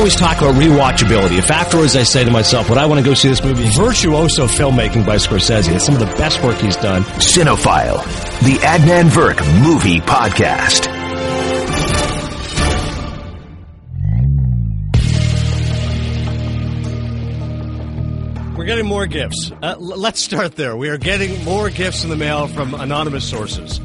always talk about rewatchability. If afterwards I say to myself, would I want to go see this movie? Virtuoso filmmaking by Scorsese. It's some of the best work he's done. Cinephile, the Adnan Virk Movie Podcast. We're getting more gifts. Uh, l- let's start there. We are getting more gifts in the mail from anonymous sources.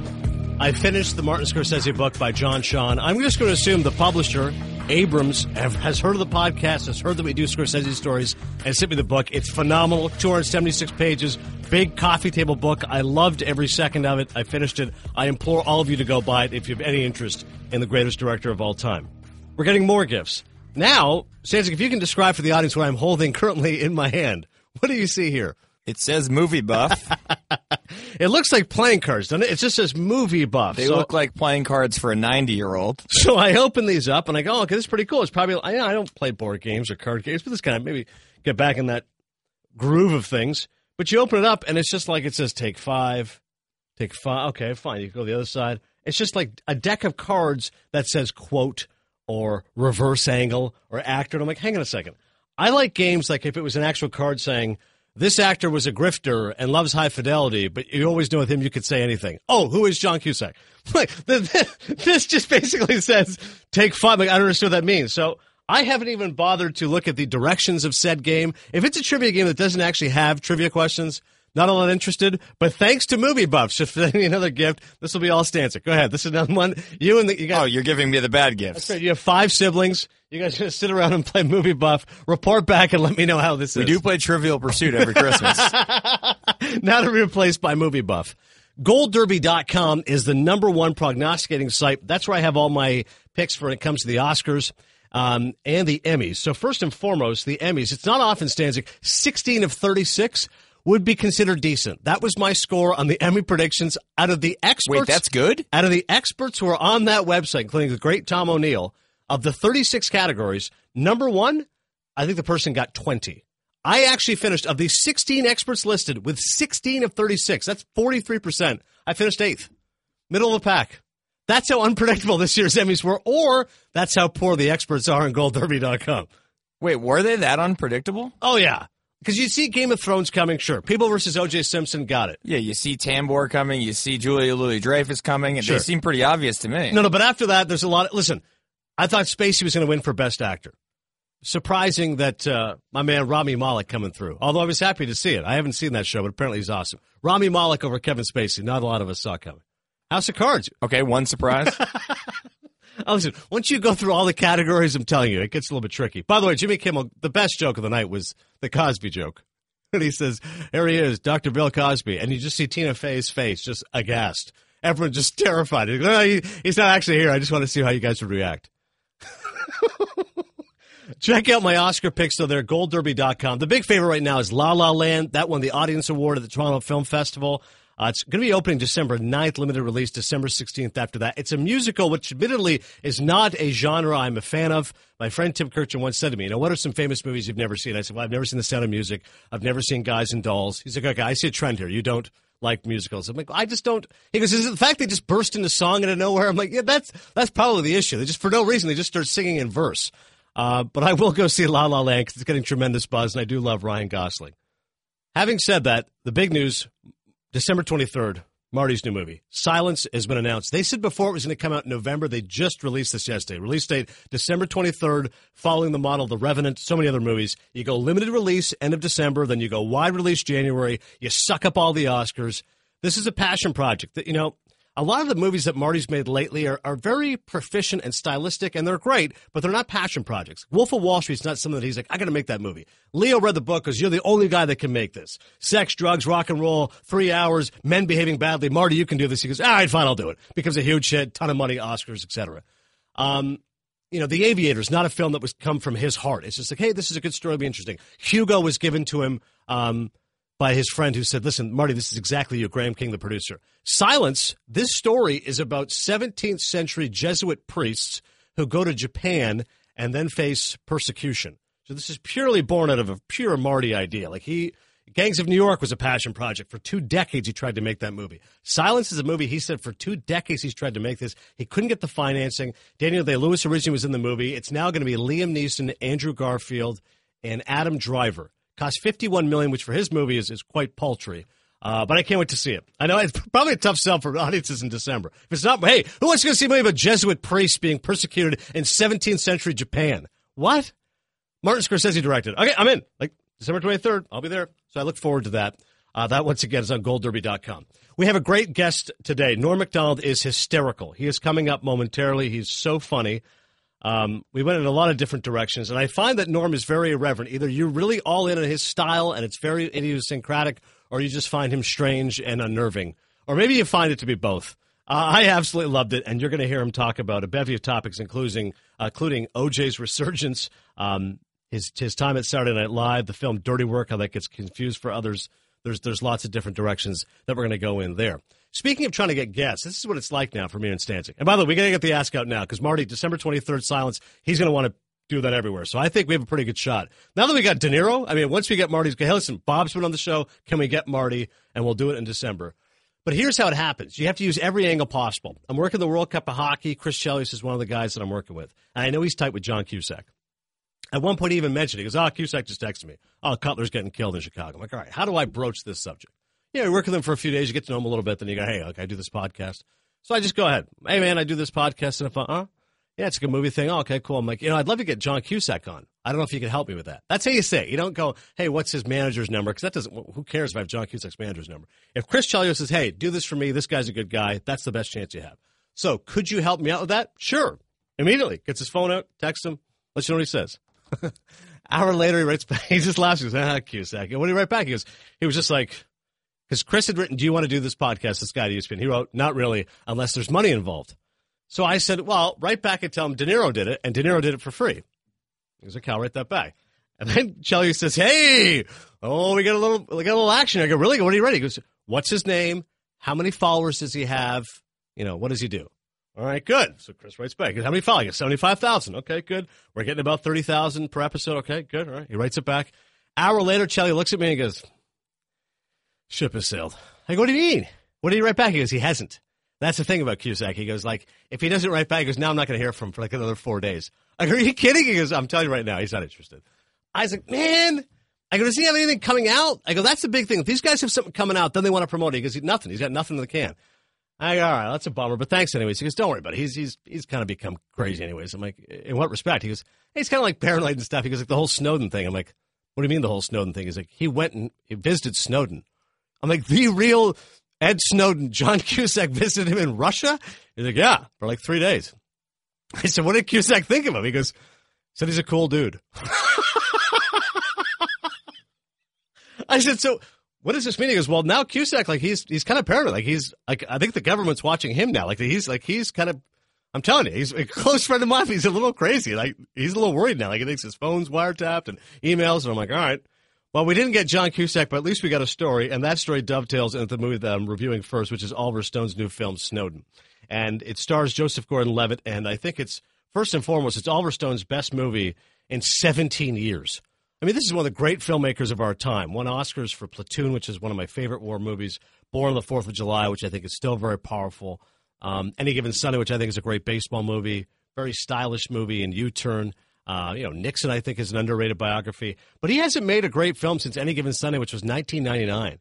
I finished the Martin Scorsese book by John Sean. I'm just going to assume the publisher, Abrams, has heard of the podcast, has heard that we do Scorsese stories, and sent me the book. It's phenomenal. 276 pages, big coffee table book. I loved every second of it. I finished it. I implore all of you to go buy it if you have any interest in the greatest director of all time. We're getting more gifts. Now, Stanzik, if you can describe for the audience what I'm holding currently in my hand. What do you see here? It says movie buff. It looks like playing cards, doesn't it? It just says movie buff. They so, look like playing cards for a 90 year old. so I open these up and I go, oh, okay, this is pretty cool. It's probably, I, I don't play board games or card games, but this kind of maybe get back in that groove of things. But you open it up and it's just like it says take five, take five. Okay, fine. You go to the other side. It's just like a deck of cards that says quote or reverse angle or actor. And I'm like, hang on a second. I like games like if it was an actual card saying, this actor was a grifter and loves high fidelity, but you always know with him you could say anything. Oh, who is John Cusack? Like this just basically says take five. Like I don't understand what that means. So I haven't even bothered to look at the directions of said game. If it's a trivia game that doesn't actually have trivia questions, not all interested. But thanks to movie buffs, if there's another gift, this will be all Stanzik. Go ahead. This is another one. You and the you got. Oh, you're giving me the bad gifts. Right. You have five siblings. You guys just sit around and play movie buff. Report back and let me know how this We is. We do play Trivial Pursuit every Christmas. now to be replaced by Movie Buff. GoldDerby.com is the number one prognosticating site. That's where I have all my picks for when it comes to the Oscars um, and the Emmys. So first and foremost, the Emmys. It's not often Stanzik. 16 of 36 would be considered decent. That was my score on the Emmy predictions out of the experts. Wait, that's good? Out of the experts who are on that website, including the great Tom O'Neil, of the 36 categories, number one, I think the person got 20. I actually finished of the 16 experts listed with 16 of 36. That's 43%. I finished eighth, middle of the pack. That's how unpredictable this year's Emmys were, or that's how poor the experts are on GoldDerby.com. Wait, were they that unpredictable? Oh, yeah. Because you see Game of Thrones coming, sure. People versus O.J. Simpson got it. Yeah, you see Tambor coming, you see Julia Louis Dreyfus coming, and Sure. they seem pretty obvious to me. No, no, but after that, there's a lot. Of, listen, I thought Spacey was going to win for Best Actor. Surprising that uh, my man Rami Malek coming through. Although I was happy to see it. I haven't seen that show, but apparently he's awesome. Rami Malek over Kevin Spacey. Not a lot of us saw coming. House of Cards. Okay, one surprise. Oh, listen, once you go through all the categories, I'm telling you, it gets a little bit tricky. By the way, Jimmy Kimmel, the best joke of the night was the Cosby joke. And he says, Here he is, Dr. Bill Cosby. And you just see Tina Fey's face just aghast. Everyone just terrified. He goes, "No, he- he's not actually here. I just want to see how you guys would react. Check out my Oscar picks, though. They're goldderby.com. The big favorite right now is La La Land. That won the Audience Award at the Toronto Film Festival. Uh, it's going to be opening December 9th, limited release December 16th after that. It's a musical, which admittedly is not a genre I'm a fan of. My friend Tim Kirchen once said to me, you know, what are some famous movies you've never seen? I said, well, I've never seen The Sound of Music. I've never seen Guys and Dolls. He's like, okay, I see a trend here. You don't like musicals. I'm like, I just don't. He goes, is it the fact they just burst into song out of nowhere? I'm like, yeah, that's, that's probably the issue. They just, for no reason, they just start singing in verse. Uh, but I will go see La La Land because it's getting tremendous buzz, and I do love Ryan Gosling. Having said that, the big news December 23rd, Marty's new movie, Silence, has been announced. They said before it was going to come out in November. They just released this yesterday. Release date December 23rd, following the model of The Revenant, so many other movies. You go limited release, end of December, then you go wide release January. You suck up all the Oscars. This is a passion project that, you know, a lot of the movies that Marty's made lately are, are very proficient and stylistic, and they're great, but they're not passion projects. Wolf of Wall Street's not something that he's like, I got to make that movie. Leo read the book because you're the only guy that can make this. Sex, drugs, rock and roll, three hours, men behaving badly. Marty, you can do this. He goes, all right, fine, I'll do it. Becomes a huge hit, ton of money, Oscars, etc. Um, you know, The Aviator is not a film that was come from his heart. It's just like, hey, this is a good story, it'll be interesting. Hugo was given to him um, by his friend who said, listen, Marty, this is exactly you, Graham King, the producer. Silence, this story is about 17th century Jesuit priests who go to Japan and then face persecution. So this is purely born out of a pure Marty idea. Like he Gangs of New York was a passion project. For two decades, he tried to make that movie. Silence is a movie he said for two decades he's tried to make this. He couldn't get the financing. Daniel Day Lewis originally was in the movie. It's now going to be Liam Neeson, Andrew Garfield, and Adam Driver. Cost fifty-one million, which for his movie is, is quite paltry. Uh, but I can't wait to see it. I know it's probably a tough sell for audiences in December. If it's not, hey, who wants to go see a movie about Jesuit priests being persecuted in 17th century Japan? What? Martin Scorsese directed. Okay, I'm in. Like December 23rd, I'll be there. So I look forward to that. Uh, that once again is on goldderby.com. We have a great guest today. Norm Macdonald is hysterical. He is coming up momentarily. He's so funny. Um, we went in a lot of different directions, and I find that Norm is very irreverent. Either you're really all in on his style and it's very idiosyncratic, or you just find him strange and unnerving. Or maybe you find it to be both. Uh, I absolutely loved it, and you're going to hear him talk about a bevy of topics, including uh, including OJ's resurgence, um, his his time at Saturday Night Live, the film Dirty Work, how that gets confused for others. There's there's lots of different directions that we're going to go in there. Speaking of trying to get guests, this is what it's like now for me and Stanzik. And by the way, we got to get the ask out now because Marty, December 23rd, silence. He's going to want to do that everywhere. So I think we have a pretty good shot. Now that we got De Niro, I mean, once we get Marty's, hey, listen, Bob's been on the show. Can we get Marty? And we'll do it in December. But here's how it happens. You have to use every angle possible. I'm working the World Cup of Hockey. Chris Chelios is one of the guys that I'm working with. And I know he's tight with John Cusack. At one point, he even mentioned, he goes, oh, Cusack just texted me. Oh, Cutler's getting killed in Chicago. I'm like, all right, how do I broach this subject? Yeah, you work with them for a few days, you get to know them a little bit, then you go, hey, okay, I do this podcast. So I just go ahead. Hey, man, I do this podcast. And if I, uh, yeah, it's a good movie thing. Oh, okay, cool. I'm like, you know, I'd love to get John Cusack on. I don't know if you could help me with that. That's how you say it. You don't go, hey, what's his manager's number? Because that doesn't, who cares if I have John Cusack's manager's number? If Chris Chelios says, hey, do this for me, this guy's a good guy, that's the best chance you have. So could you help me out with that? Sure. Immediately. Gets his phone out, texts him, lets you know what he says. Hour later, he writes back. He just laughs. He goes, ah, Cusack. And what did he write back? He goes, he was just like, because Chris had written, do you want to do this podcast, this guy to ESPN? He wrote, not really, unless there's money involved. So I said, well, write back and tell him De Niro did it, and De Niro did it for free. He goes, okay, I'll write that back. And then Chelios says, hey, oh, we got a little, we got a little action. I go, really? What are you ready? He goes, what's his name? How many followers does he have? You know, what does he do? All right, good. So Chris writes back. How many followers? 75,000. Okay, good. We're getting about 30,000 per episode. Okay, good. All right. He writes it back. Hour later, Chelly looks at me and goes, ship has sailed. I go, what do you mean? What did he write back? He goes, he hasn't. That's the thing about Cusack. He goes, like, if he doesn't write back, he goes, now I'm not going to hear from him for like another four days. Go, are you kidding? He goes, I'm telling you right now, he's not interested. I was like, man. I go, does he have anything coming out? I go, that's the big thing. If these guys have something coming out, then they want to promote it. He goes, nothing. He's got nothing in the can. I go, all right, that's a bummer, but thanks anyways. He goes, don't worry about it. He's he's he's kind of become crazy anyways. I'm like, in what respect? He goes, hey, he's kind of like paranoid and stuff. He goes, like the whole Snowden thing. I'm like, what do you mean the whole Snowden thing? He's like, he went and he visited Snowden. I'm like, the real Ed Snowden, John Cusack visited him in Russia? He's like, yeah, for like three days. I said, what did Cusack think of him? He goes, said he's a cool dude. I said, so what does this mean? He goes, well, now Cusack, like he's he's kind of paranoid. Like he's like I think the government's watching him now. Like he's like he's kind of. I'm telling you, he's a close friend of mine. He's a little crazy. Like he's a little worried now. Like he thinks his phone's wiretapped and emails. And I'm like, all right. Well, we didn't get John Cusack, but at least we got a story, and that story dovetails into the movie that I'm reviewing first, which is Oliver Stone's new film Snowden, and it stars Joseph Gordon-Levitt, and I think it's first and foremost, it's Oliver Stone's best movie in 17 years. I mean, this is one of the great filmmakers of our time. Won Oscars for Platoon, which is one of my favorite war movies. Born on the Fourth of July, which I think is still very powerful. Um, Any Given Sunday, which I think is a great baseball movie. Very stylish movie in U-Turn. Uh, you know, Nixon, I think, is an underrated biography. But he hasn't made a great film since Any Given Sunday, which was 1999.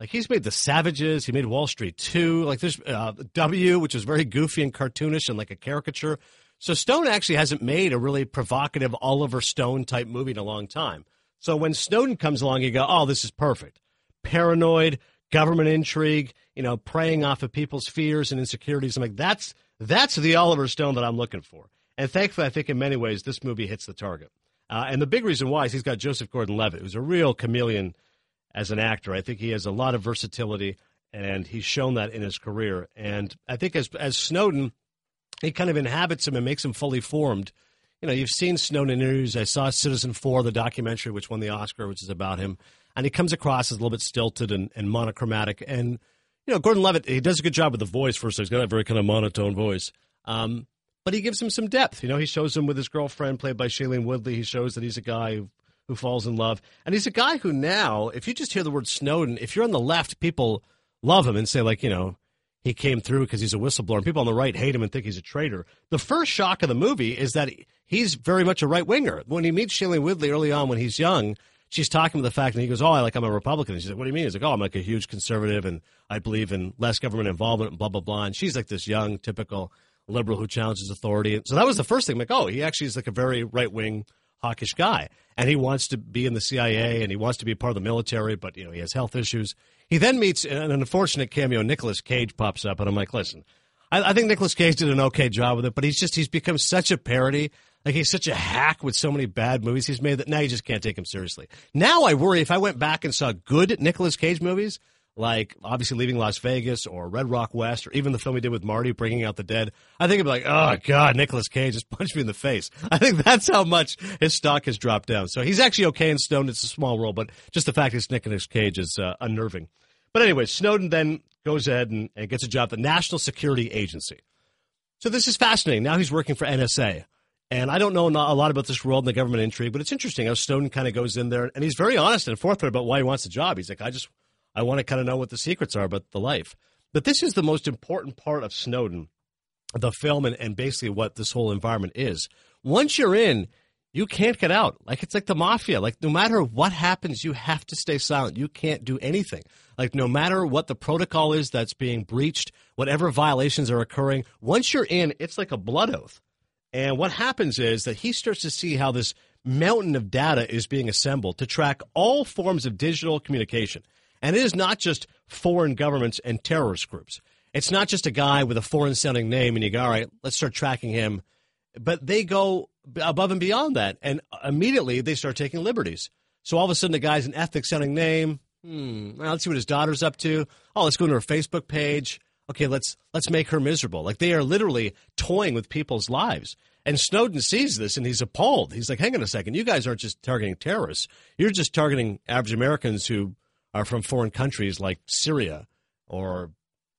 Like he's made The Savages, he made Wall Street 2. Like there's uh, W, which is very goofy and cartoonish and like a caricature. So Stone actually hasn't made a really provocative Oliver Stone type movie in a long time. So when Snowden comes along, you go, oh, this is perfect. Paranoid, government intrigue, you know, preying off of people's fears and insecurities. I'm like, that's that's the Oliver Stone that I'm looking for. And thankfully, I think in many ways this movie hits the target. Uh, and the big reason why is he's got Joseph Gordon-Levitt, who's a real chameleon as an actor. I think he has a lot of versatility, and he's shown that in his career. And I think as as Snowden he kind of inhabits him and makes him fully formed. You know, you've seen Snowden interviews. I saw Citizen Four, the documentary, which won the Oscar, which is about him. And he comes across as a little bit stilted and, and monochromatic. And, you know, Gordon Levitt, he does a good job with the voice, first. He's got a very kind of monotone voice. Um, but he gives him some depth. You know, he shows him with his girlfriend, played by Shailene Woodley. He shows that he's a guy who who falls in love. And he's a guy who now, if you just hear the word Snowden, if you're on the left, people love him and say, like, you know, he came through because he's a whistleblower. And people on the right hate him and think he's a traitor. The first shock of the movie is that he's very much a right winger. When he meets Shailene Woodley early on when he's young, she's talking about the fact, and he goes, "Oh, I like I'm a Republican." And she's like, "What do you mean?" He's like, "Oh, I'm like a huge conservative, and I believe in less government involvement, and blah blah blah." And she's like this young, typical liberal who challenges authority. So that was the first thing. I'm like, oh, he actually is like a very right wing, hawkish guy, and he wants to be in the CIA and he wants to be part of the military, but you know he has health issues. He then meets an unfortunate cameo. Nicolas Cage pops up, and I'm like, listen, I, I think Nicolas Cage did an okay job with it, but he's just he's become such a parody. Like he's such a hack with so many bad movies he's made that now you just can't take him seriously. Now I worry if I went back and saw good Nicolas Cage movies, like obviously leaving Las Vegas or Red Rock West or even the film he did with Marty, Bringing Out the Dead. I think I'd be like, oh god, Nicolas Cage just punched me in the face. I think that's how much his stock has dropped down. So he's actually okay in Stone. It's a small role, but just the fact it's Nicolas Cage is uh, unnerving. But anyway, Snowden then goes ahead and, and gets a job at the National Security Agency. So this is fascinating. Now he's working for NSA. And I don't know a lot about this world and the government intrigue, but it's interesting how Snowden kind of goes in there and he's very honest and forthright about why he wants the job. He's like, I just, I want to kind of know what the secrets are about the life. But this is the most important part of Snowden, the film, and, and basically what this whole environment is. Once you're in, you can't get out. Like it's like the mafia. Like no matter what happens, you have to stay silent. You can't do anything. Like no matter what the protocol is that's being breached, whatever violations are occurring, once you're in, it's like a blood oath. And what happens is that he starts to see how this mountain of data is being assembled to track all forms of digital communication. And it is not just foreign governments and terrorist groups. It's not just a guy with a foreign sounding name and you go, all right, let's start tracking him. But they go above and beyond that. And immediately they start taking liberties. So all of a sudden, the guy's an ethnic sounding name. Hmm. Well, let's see what his daughter's up to. Oh, let's go to her Facebook page. Okay, let's let's make her miserable. Like they are literally toying with people's lives. And Snowden sees this and he's appalled. He's like, hang on a second, you guys aren't just targeting terrorists. You're just targeting average Americans who are from foreign countries like Syria or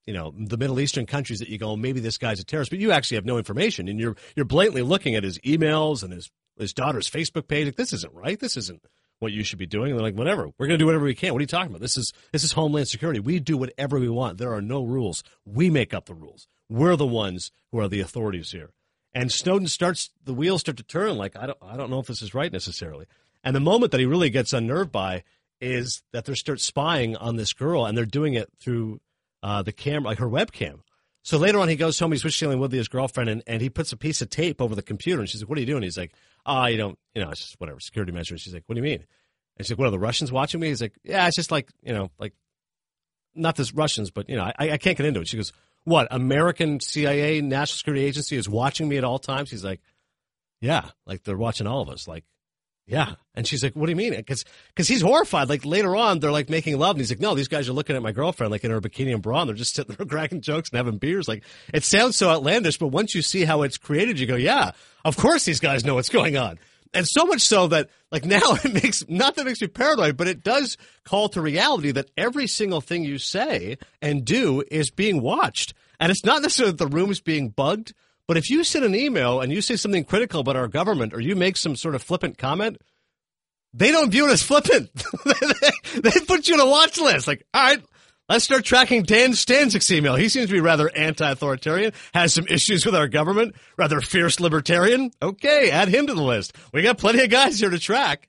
you know the Middle Eastern countries that you go oh, maybe this guy's a terrorist, but you actually have no information and you're you're blatantly looking at his emails and his his daughter's Facebook page. Like this isn't right. This isn't what you should be doing. And they're like, whatever, we're going to do whatever we can. What are you talking about? This is this is Homeland Security. We do whatever we want. There are no rules. We make up the rules. We're the ones who are the authorities here. And Snowden starts the wheels start to turn. Like I don't I don't know if this is right necessarily. And the moment that he really gets unnerved by is that they start spying on this girl, and they're doing it through uh, the camera, like her webcam. So later on, he goes home. He's with Shailene Woodley, his girlfriend, and, and he puts a piece of tape over the computer. And she's like, "What are you doing?" He's like, "Ah, oh, you don't, you know, it's just whatever security measures." She's like, "What do you mean?" And she's like, "What are the Russians watching me?" He's like, "Yeah, it's just like you know, like not the Russians, but you know, I, I can't get into it." She goes, "What? American CIA National Security Agency is watching me at all times?" He's like, "Yeah, like they're watching all of us. Like yeah. And she's like, what do you mean? Because cause he's horrified. Like later on, they're like making love. And he's like, no, these guys are looking at my girlfriend like in her bikini and bra. And they're just sitting there cracking jokes and having beers. Like it sounds so outlandish. But once you see how it's created, you go, yeah, of course these guys know what's going on. And so much so that like now it makes, not that makes me paranoid, but it does call to reality that every single thing you say and do is being watched. And it's not necessarily that the room is being bugged but if you send an email and you say something critical about our government or you make some sort of flippant comment, they don't view it as flippant. they, put you on a watch list. Like, all right, let's start tracking Dan Stanzik's email. He seems to be rather anti-authoritarian, has some issues with our government, rather fierce libertarian. Okay, add him to the list. We got plenty of guys here to track.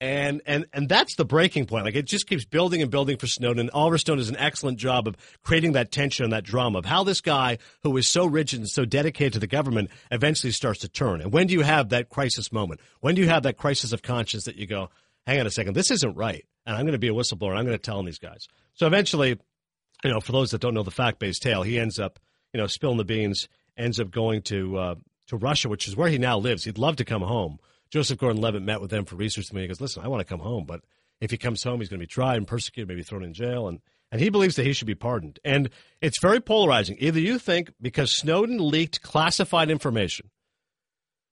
And and and that's the breaking point. Like it just keeps building and building for Snowden. Oliver Stone does an excellent job of creating that tension and that drama of how this guy who is so rigid and so dedicated to the government eventually starts to turn. And when do you have that crisis moment? When do you have that crisis of conscience that you go, hang on a second, this isn't right, and I'm going to be a whistleblower. I'm going to tell on these guys. So eventually, you know, for those that don't know the fact based tale, he ends up, you know, spilling the beans, ends up going to uh, to Russia, which is where he now lives. He'd love to come home Joseph Gordon Levitt met with them for research. And he goes, listen, I want to come home, but if he comes home, he's going to be tried and persecuted, maybe thrown in jail. And, and he believes that he should be pardoned. And it's very polarizing. Either you think because Snowden leaked classified information,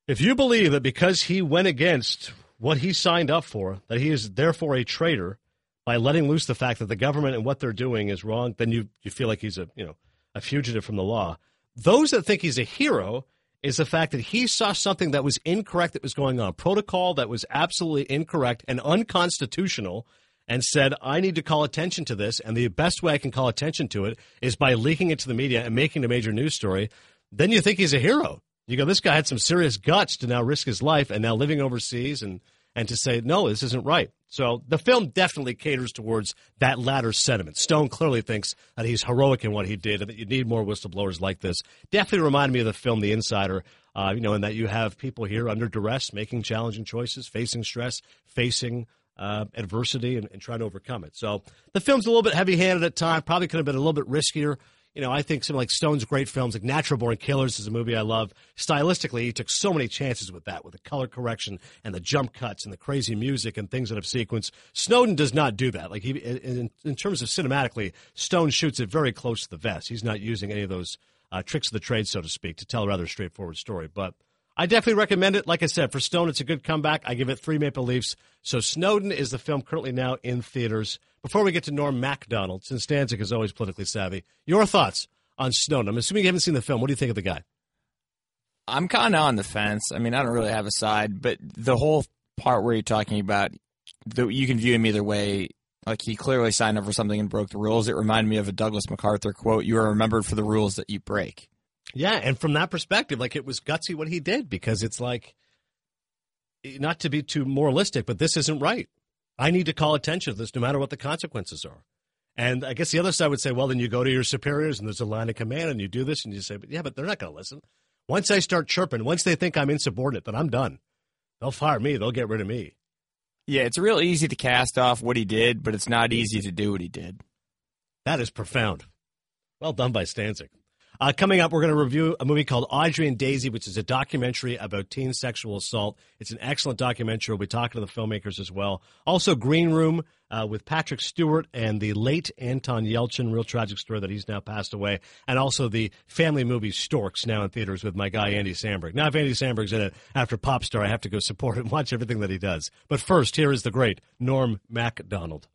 if you believe that because he went against what he signed up for, that he is therefore a traitor by letting loose the fact that the government and what they're doing is wrong, then you, you feel like he's a, you know, a fugitive from the law. Those that think he's a hero is the fact that he saw something that was incorrect that was going on, protocol that was absolutely incorrect and unconstitutional, and said, I need to call attention to this. And the best way I can call attention to it is by leaking it to the media and making a major news story. Then you think he's a hero. You go, this guy had some serious guts to now risk his life and now living overseas and, and to say, no, this isn't right. So the film definitely caters towards that latter sentiment. Stone clearly thinks that he's heroic in what he did and that you need more whistleblowers like this. Definitely reminded me of the film The Insider, uh, you know, in that you have people here under duress, making challenging choices, facing stress, facing uh, adversity, and, and trying to overcome it. So the film's a little bit heavy handed at times, probably could have been a little bit riskier you know, I think some like Stone's great films, like Natural Born Killers, is a movie I love. Stylistically, he took so many chances with that, with the color correction and the jump cuts and the crazy music and things out of sequence. Snowden does not do that. Like he, in, in terms of cinematically, Stone shoots it very close to the vest. He's not using any of those uh, tricks of the trade, so to speak, to tell a rather straightforward story. But I definitely recommend it. Like I said, for Stone, it's a good comeback. I give it three Maple Leafs. So Snowden is the film currently now in theaters. Before we get to Norm Macdonald, since Stanzik is always politically savvy, your thoughts on Snowden? I'm assuming you haven't seen the film. What do you think of the guy? I'm kind of on the fence. I mean, I don't really have a side, but the whole part where you're talking about, the, you can view him either way. Like he clearly signed up for something and broke the rules. It reminded me of a Douglas MacArthur quote: "You are remembered for the rules that you break." Yeah, and from that perspective, like it was gutsy what he did because it's like, not to be too moralistic, but this isn't right. I need to call attention to this no matter what the consequences are. And I guess the other side would say, well, then you go to your superiors and there's a line of command and you do this and you say, but yeah, but they're not going to listen. Once I start chirping, once they think I'm insubordinate, then I'm done. They'll fire me. They'll get rid of me. Yeah, it's real easy to cast off what he did, but it's not easy to do what he did. That is profound. Well done by Stanzik. Uh, coming up, we're going to review a movie called Audrey and Daisy, which is a documentary about teen sexual assault. It's an excellent documentary. We'll be talking to the filmmakers as well. Also, Green Room uh, with Patrick Stewart and the late Anton Yelchin, real tragic story that he's now passed away. And also the family movie Storks, now in theaters with my guy Andy Samberg. Now, if Andy Samberg's in it after Popstar, I have to go support and watch everything that he does. But first, here is the great Norm Macdonald.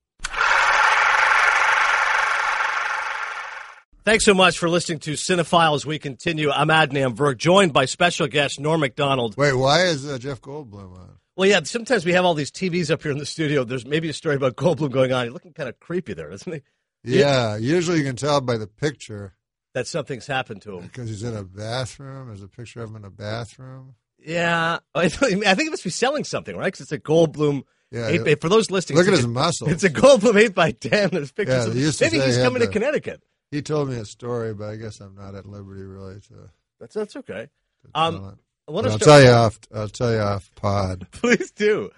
Thanks so much for listening to Cinephiles. We continue. I'm Adnan Virk, joined by special guest Norm Macdonald. Wait, why is uh, Jeff Goldblum on? Well, yeah, sometimes we have all these TVs up here in the studio. There's maybe a story about Goldblum going on. He's looking kind of creepy there, isn't he? Yeah, usually you can tell by the picture That something's happened to him. because he's in a bathroom. There's a picture of him in a bathroom. Yeah, I think it must be selling something, right? Because it's a Goldblum. Yeah, eight, by- for those listings, look at his muscles. It's a Goldblum eight by ten. There's pictures. Yeah, of, maybe he's he coming to the- Connecticut. He told me a story, but I guess I'm not at liberty really to. That's that's okay. to Um, tell. I want to I'll start- tell you off. I'll tell you off pod. Please do.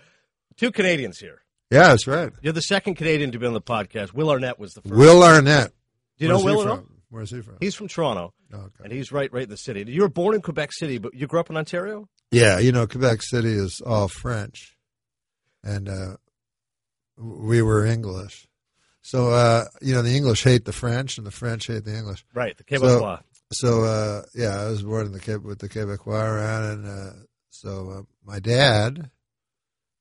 Two Canadians here. Yeah, that's right. You're the second Canadian to be on the podcast. Will Arnett was the first. Will Arnett. do you know Where's he Will from? Where's he from? He's from Toronto, Oh, okay. and he's right, right in the city. You were born in Quebec City, but you grew up in Ontario. Yeah, you know, Quebec City is all French, and uh, we were English. So uh, you know, the English hate the French, and the French hate the English. Right, the Quebecois. So uh, yeah, I was born in the with the Quebecois around, and uh, so uh, my dad.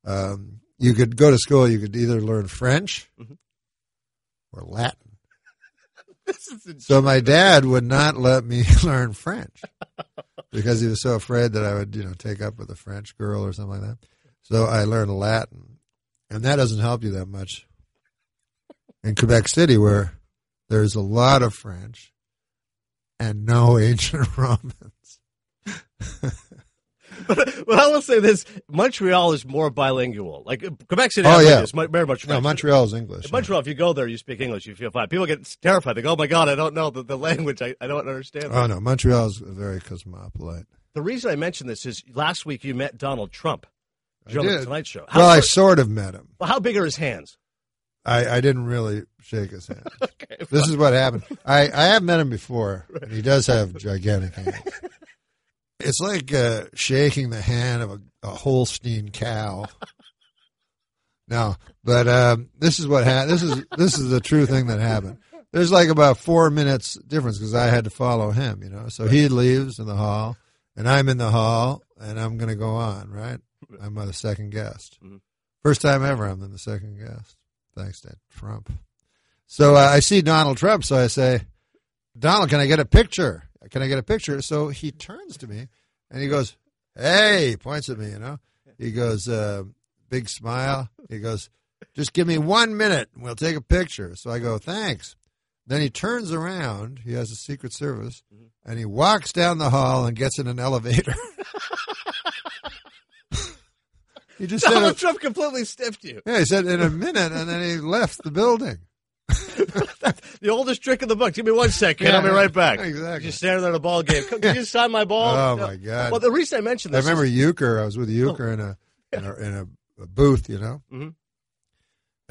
Um, you could go to school. You could either learn French Mhm. or Latin. This is So my dad would not let me learn French because he was so afraid that I would, you know, take up with a French girl or something like that. So I learned Latin, and that doesn't help you that much in Quebec City, where there's a lot of French and no ancient Romans. but, but I will say this: Montreal is more bilingual. Like Quebec City, Oh, yeah. is very much. No, French. Montreal's English. In Montreal, if you go there, you speak English, you feel fine. People get terrified. They go, "Oh my god, I don't know the, the language. I, I don't understand." Oh no, Montreal is very cosmopolitan. The reason I mention this is last week you met Donald Trump. I the did. Tonight Show. How, Well, I sort of met him. well, how big are his hands? I, I didn't really shake his hand. Okay, This is what happened. I, I have met him before, and he does have gigantic hands. It's like uh, shaking the hand of a, a Holstein cow. No, but um, this is what ha- this is this is the true thing that happened. There's like about four minutes difference because I had to follow him, you know. So he leaves in the hall, and I'm in the hall, and I'm going to go on. Right, I'm the second guest. Mhm. First time ever, I'm the second guest. Thanks to Trump. So uh, I see Donald Trump. So I say, Donald, can I get a picture? Can I get a picture? So he turns to me And he goes, "Hey," points at me. You know, he goes, uh, big smile. He goes, "Just give me one minute, and we'll take a picture." So I go, "Thanks." Then he turns around. He has a Secret Service, and he walks down the hall and gets in an elevator. he just said, Donald a- Trump completely stiffed you. "Yeah," he said in a minute, and then he left the building. The oldest trick in the book. Give me one second. I'll be right back. Exactly. Just standing there at a ball game. Can you sign my ball? Oh, No. my God. Well, the reason I mentioned this, I remember is- Uecker. I was with Uecker in a in a, in a, a booth, you know, Mhm.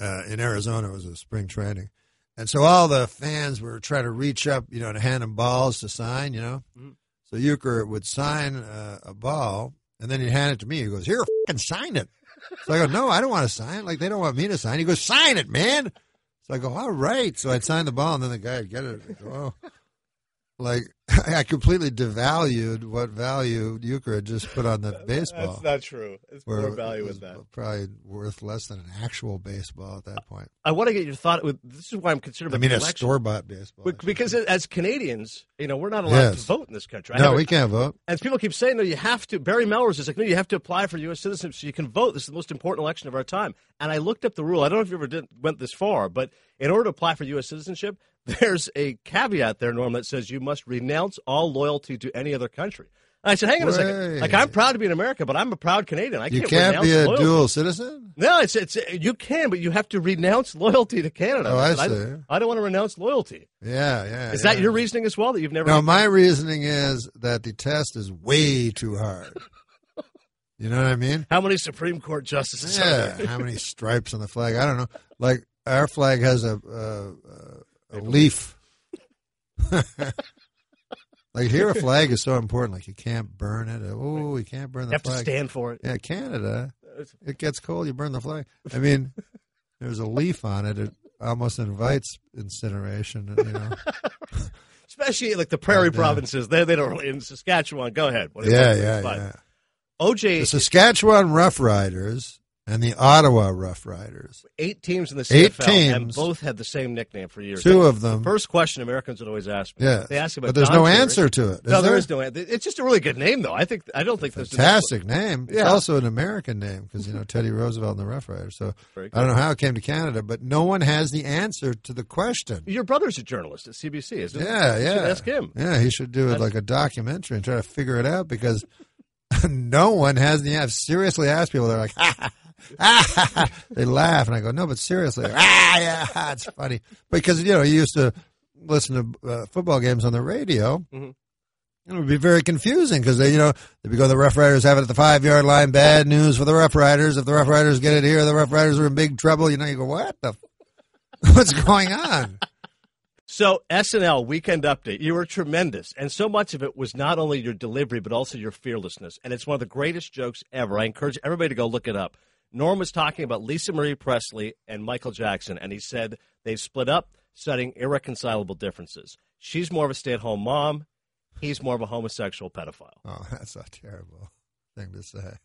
uh, in Arizona. It was a spring training, and so all the fans were trying to reach up, you know, to hand him balls to sign, you know. Mhm. So Uecker would sign uh, a ball, and then he'd hand it to me. He goes, "Here, fucking sign it." So I go, "No, I don't want to sign. It. Like they don't want me to sign." He goes, "Sign it, man." So I go, "All right." So I'd sign the ball, and then the guy would get it. Go, oh. Like I completely devalued what value Uecker had just put on the baseball. That's not true. It's more value was with that. Probably worth less than an actual baseball at that point. I want to get your thought. With this is why I'm concerned I about mean, the a election. store bought baseball. Be- Because as Canadians, you know, we're not allowed Yes. to vote in this country. I no, we can't vote. And people keep saying, no, you have to. Barry Melrose is like, no, you have to apply for U.S. citizenship so you can vote. This is the most important election of our time. And I looked up the rule. I don't know if you ever did, went this far, but in order to apply for U.S. citizenship, there's a caveat there, Norm, that says you must renounce all loyalty to any other country. And I said, hang on a second. Like, I'm proud to be an American, but I'm a proud Canadian. I You can't, can't be a loyalty. dual citizen. No, it's it's you can, but you have to renounce loyalty to Canada. Oh, I said, see. I, don't want to renounce loyalty. Yeah, yeah. Is yeah. that your reasoning as well? That you've never? No, my reasoning is that the test is way too hard. You know what I mean? How many Supreme Court justices? Are there? Yeah. How many stripes on the flag? I don't know. Like our flag has a uh, uh, a, a leaf. like here, a flag is so important. Like you can't burn it. Oh, you can't burn the flag. You have to stand for it. Yeah, Canada. It gets cold, you burn the flag. I mean, there's a leaf on it. It almost invites incineration. You know. Especially like the prairie provinces. They they don't really in Saskatchewan. Go ahead. What- Yeah, yeah, yeah. OJ, The Saskatchewan Rough Riders and the Ottawa Rough Riders. eight teams in the Eight CFL, and teams. both had the same nickname for years. Two of them. First question Americans would always ask me. Yeah, they ask about. but there's Don no answer to it. no, there there is no answer. It's just a really good name, though. I think I don't think there's a Fantastic name. It's also an American name because you know Teddy Roosevelt and the Rough Riders. So I don't know how it came to Canada, but no one has the answer to the question. Your brother's a journalist at CBC, isn't Yeah, he? yeah. You should ask him. Yeah, he should do it like a documentary and try to figure it out because no one has the answer. Seriously, ask people. They're like, ha, ha. they laugh, and I go, no, but seriously, ah, yeah, it's funny because you know you used to listen to uh, football games on the radio. Mhm. It would be very confusing because they, you know, they'd go, the Rough Riders have it at the five yard line. Bad news for the Rough Riders. If the Rough Riders get it here, the Rough Riders are in big trouble. You know, you go, what the, f- what's going on? So SNL Weekend Update, you were tremendous, and so much of it was not only your delivery but also your fearlessness, and it's one of the greatest jokes ever. I encourage everybody to go look it up. Norm was talking about Lisa Marie Presley and Michael Jackson, and he said they've split up, citing irreconcilable differences. She's more of a stay-at-home mom. He's more of a homosexual pedophile. Oh, that's a terrible thing to say.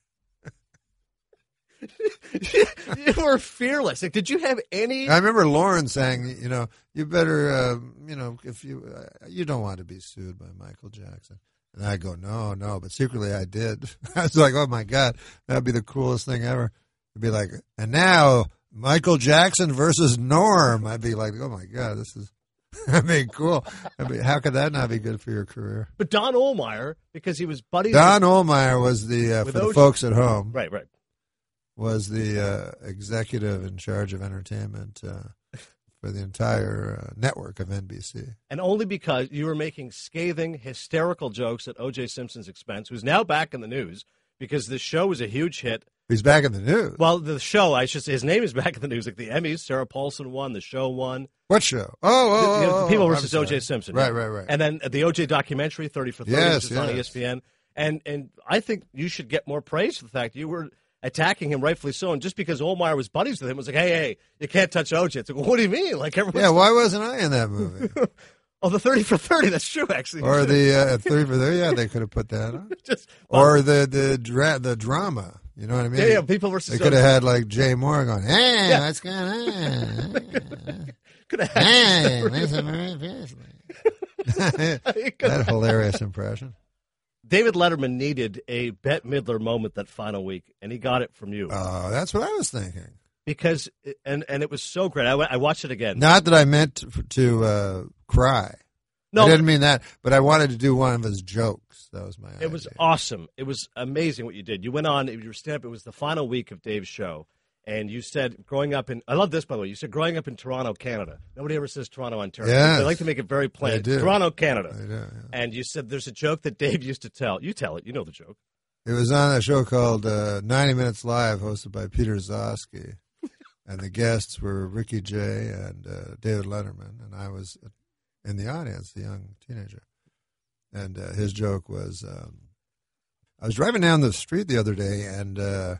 you were fearless. Like, did you have any? I remember Lauren saying, you know, you better, uh, you know, if you uh, you don't want to be sued by Michael Jackson. And I go, no, no, but secretly I did. I was like, oh my god, that'd be the coolest thing ever. It'd be like, and now Michael Jackson versus Norm. I'd be like, oh my god, this is. I mean, cool. I mean, how could that not be good for your career? But Don Ohlmeyer, because he was buddies. Don Ohlmeyer was the uh, for the folks at home. right, right. was the uh, executive in charge of entertainment uh, for the entire uh, network of NBC. and only because you were making scathing, hysterical jokes at O.J. Simpson's expense, who's now back in the news because this show was a huge hit. He's back in the news. Well, the show, I should say, his name is back in the news. Like the Emmys, Sarah Paulson won, the show won. what show? Oh, oh, The- oh, you know, oh, People oh, versus O.J. Simpson. Right, right, right. And then the O.J. documentary, 30 for 30, Yes, which is on. ESPN. And, and I think you should get more praise for the fact you were attacking him rightfully so. And just because Ohlmeyer was buddies with him, it was like, hey, hey, you can't touch O.J. It's like, what do you mean? Like everyone. yeah, why wasn't I in that movie? Oh, the 30 for 30. That's true, actually. or the uh, three for there? Yeah, they could have put that on. Just, Or the the dra- the drama. You know what I mean? yeah, yeah, people versus They could have had like Jay Mohr going, "Hey, Yeah. what's going on? Could have had hey, Lisa Marie Presley." that hilarious impression. David Letterman needed a Bette Midler moment that final week, and he got it from you Oh, that's what I was thinking. because and and it was so great. I, I watched it again. Not that I meant to, to uh, cry. No, I didn't mean that, but I wanted to do one of his jokes. That was my. Idea. It was awesome. It was amazing what you did. You went on, you were stand up. It was the final week of Dave's show. And you said, growing up in, I love this, by the way. You said, growing up in Toronto, Canada. Nobody ever says Toronto, Ontario. Yes. I like to make it very plain. Do. Toronto, Canada. Know, yeah. And you said, there's a joke that Dave used to tell. You tell it. You know the joke. It was on a show called uh, 90 Minutes Live, hosted by Peter Gzowski. and the guests were Ricky Jay and uh, David Letterman. And I was in the audience, the young teenager. And uh, his joke was um, I was driving down the street the other day, and, uh,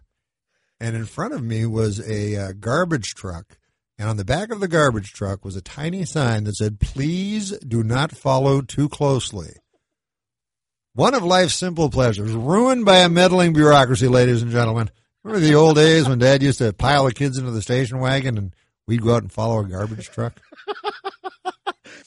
and in front of me was a uh, garbage truck. And on the back of the garbage truck was a tiny sign that said, Please do not follow too closely. One of life's simple pleasures, ruined by a meddling bureaucracy, ladies and gentlemen. Remember the old days when Dad used to pile the kids into the station wagon and we'd go out and follow a garbage truck?